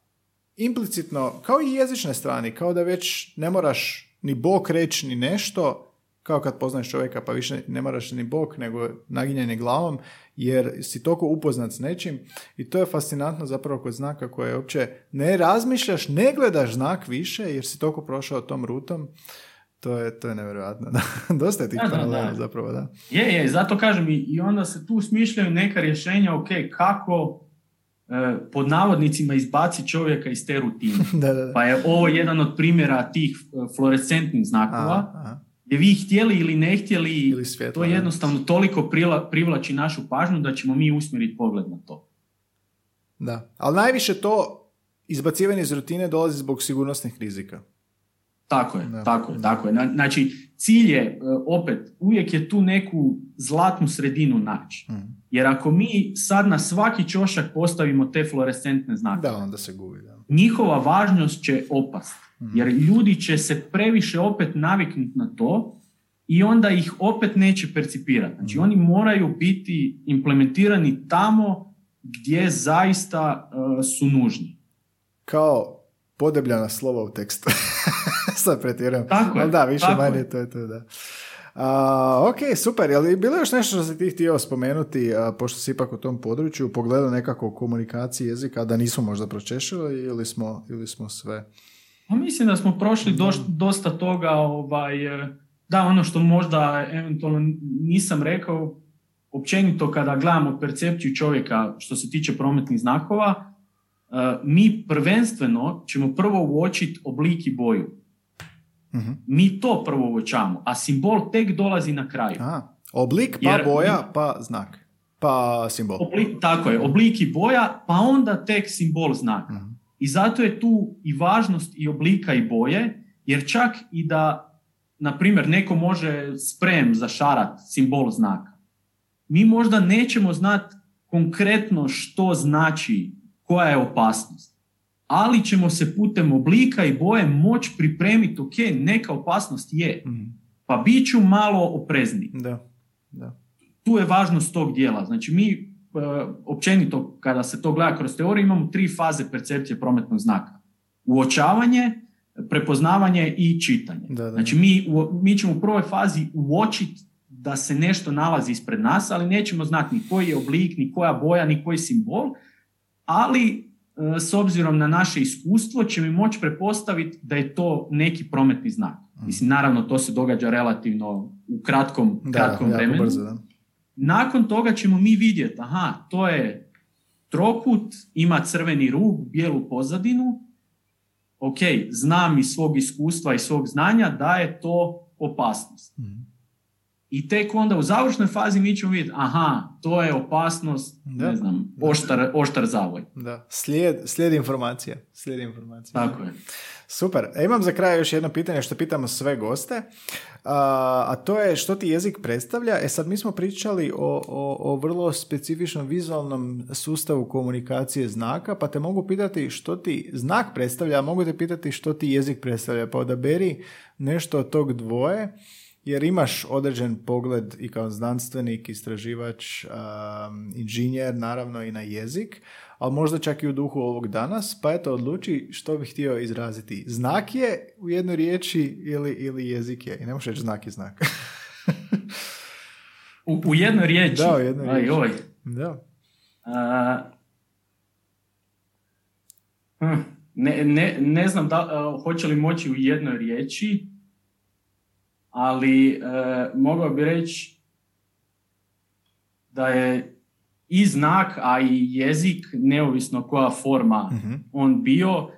implicitno, kao i jezične strane, kao da već ne moraš ni bok reći ni nešto, kao kad poznaš čovjeka pa više ne moraš ni bok nego naginjanje glavom, jer si toliko upoznat s nečim i to je fascinantno zapravo kod znaka koje uopće ne razmišljaš, ne gledaš znak više jer si toliko prošao tom rutom to je, to je nevjerojatno. Dosta je tih paralela zapravo, da. Je, je, zato kažem i, onda se tu smišljaju neka rješenja, ok, kako e, pod navodnicima izbaci čovjeka iz te rutine. da, da, Pa je ovo jedan od primjera tih e, fluorescentnih znakova, gdje vi htjeli ili ne htjeli, Ili svjetlo, to jednostavno toliko prila- privlači našu pažnju da ćemo mi usmjeriti pogled na to. Da. Ali najviše to izbacivanje iz rutine dolazi zbog sigurnosnih rizika. Tako je, Da. tako je, tako je. Na- Znači, cilj je, e, opet, uvijek je tu neku zlatnu sredinu naći. Mhm. Jer ako mi sad na svaki čošak postavimo te fluorescentne znake, Da, onda se gubi. Da. Njihova važnost će opast. Mhm. Jer ljudi će se previše opet naviknuti na to i onda ih opet neće percipirati. Znači Mhm. oni moraju biti implementirani tamo gdje zaista e, su nužni. Kao podebljana slova u tekstu. Sad pretjerujem. Tako je, Ali da, više tako manje je. to je to, da. A, ok, super. Je li bilo još nešto što si ti htio spomenuti, a, pošto si ipak u tom području, u pogledu nekako komunikacije jezika, da nismo možda pročešili ili smo, ili smo sve? Pa mislim da smo prošli doš- dosta toga, ovaj, da ono što možda eventualno nisam rekao, općenito kada gledamo percepciju čovjeka što se tiče prometnih znakova, e, mi prvenstveno ćemo prvo uočiti oblik i boju. Mhm. Mi to prvo uočavamo, a simbol tek dolazi na kraju. Aha. Oblik, pa Jer- boja, pa znak. Pa simbol. Oblik, tako je, oblik i boja, pa onda tek simbol znaka. Mhm. I zato je tu i važnost i oblika i boje, jer čak i da, na primjer, neko može sprem zašarat simbol znaka, mi možda nećemo znati konkretno što znači, koja je opasnost. Ali ćemo se putem oblika i boje moći pripremiti, ok, neka opasnost je, Mhm. pa bit ću malo oprezniji Da. da. tu je važnost tog dijela. Znači mi e, općenito kada se to gleda kroz teoriju imamo tri faze percepcije prometnog znaka. Uočavanje, prepoznavanje i čitanje. Da, da, Znači mi, mi ćemo u prvoj fazi uočiti da se nešto nalazi ispred nas, ali nećemo znati ni koji je oblik, ni koja boja, ni koji simbol, ali s obzirom na naše iskustvo ćemo moći prepostaviti da je to neki prometni znak. Mislim, naravno to se događa relativno u kratkom, Mhm. Da, kratkom vremenu. brzo, da. Nakon toga ćemo mi vidjeti, aha, to je trokut, ima crveni rub, bijelu pozadinu, ok, znam iz svog iskustva i svog znanja da je to opasnost. Mhm. I tek onda u završnoj fazi mi ćemo vidjeti, aha, to je opasnost, Da. ne znam, oštar, oštar zavoj. Da. Slijed, slijed informacija. Slijed informacija. Tako je. Super. E, imam za kraj još jedno pitanje što pitamo sve goste, a, a to je što ti jezik predstavlja. E sad mi smo pričali o, o, o vrlo specifičnom vizualnom sustavu komunikacije znaka, pa te mogu pitati što ti znak predstavlja, a mogu te pitati što ti jezik predstavlja. Pa odaberi nešto od tog dvoje, jer imaš određen pogled i kao znanstvenik, istraživač, um, inženjer, naravno i na jezik, ali možda čak i u duhu ovog danas, pa eto odluči što bih htio izraziti. Znak je u jednoj riječi ili, ili jezik je. I ne možeš reći znak je znak. U, u jednoj riječi. Da, u jednoj Aj, riječi. oj. da. A, hm, ne, ne, ne znam da, a, hoće li moći u jednoj riječi, ali e, mogao bi reći da je i znak, a i jezik, neovisno koja forma Mhm. on bio,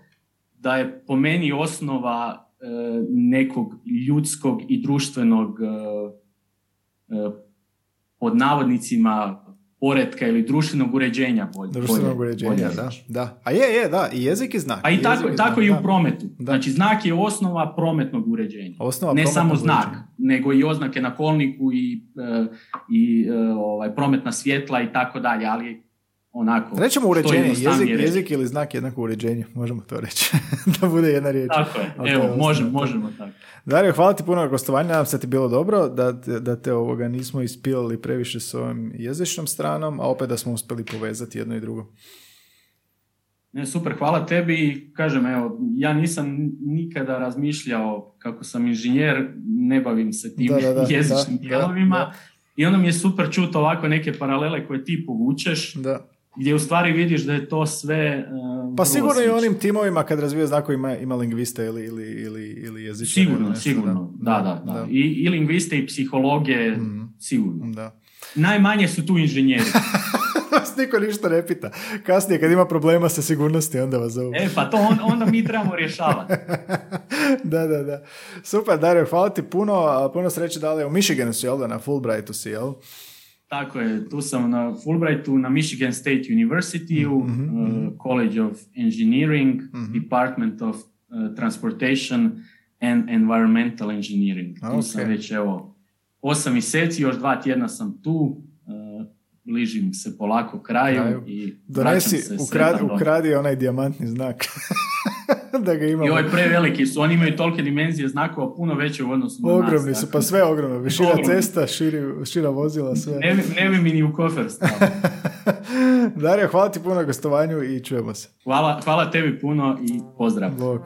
da je po meni osnova e, nekog ljudskog i društvenog e, e, pod navodnicima poretka ili društvenog uređenja bolje. Društvenog bolje- uređenja, bolje da, da. A je, je, da, i jezik je znak. A i tako, je tako znak, i u prometu. Da. Znači znak je osnova prometnog uređenja. Osnova ne samo znak, uređenja. nego i oznake na kolniku i, e, i e, ovaj, prometna svjetla i tako dalje, ali onako... Rećemo uređenje, jezik, jezik ili znak jednako uređenje, možemo to reći. da bude jedna riječ. Tako je, evo, možemo, možemo tako. Dario, hvala ti puno na gostovanju, nadam se ti bilo dobro, da, te- da te ovoga nismo ispilili previše s ovim jezičnom stranom, a opet da smo uspjeli povezati jedno i drugo. Ne, super, hvala tebi i kažem, evo, ja nisam nikada razmišljao kako sam inženjer, ne bavim se tim Da, da, da, jezičnim da, dijelovima da, i onda mi je super čuti ovako neke paralele koje ti povučeš, Da. Gdje u stvari vidiš da je to sve e, Pa sigurno i onim timovima kad razvijaju znakove ima, ima lingviste ili, ili, ili, ili jezičare Sigurno, nešto, sigurno, da, da, da. I, I lingviste i psihologe, Mhm. sigurno. Da. Najmanje su tu inženjeri. vas niko ništa ne pita. Kasnije kad ima problema sa sigurnosti, onda vas zovu. E, pa to on, onda mi trebamo rješavati. da, da, da. Super, Dario, hvala ti puno. Puno sreće dalje. U Michiganu si, jel da? Na Fulbrightu si, jel? Tako je, tu sam na Fulbrightu na Michigan State University, u mm-hmm. uh, College of Engineering, mm-hmm. Department of uh, Transportation and Environmental Engineering. Okay. Tu sam već, evo, osam mjeseci, još dva tjedna sam tu, uh, bližim se polako kraju, kraju. i Donesi, se ukradi, ukradi onaj dijamantni znak. da ga imamo. I ovaj preveliki su, oni imaju tolike dimenzije znakova puno veće u odnosu na Ogromni su, pa sve ogromno. Šira cesta, širi, šira vozila, sve. Ne, ne bi mi ni u kofer Dario, hvala ti puno na gostovanju i čujemo se. Hvala, hvala tebi puno i pozdrav. Bok.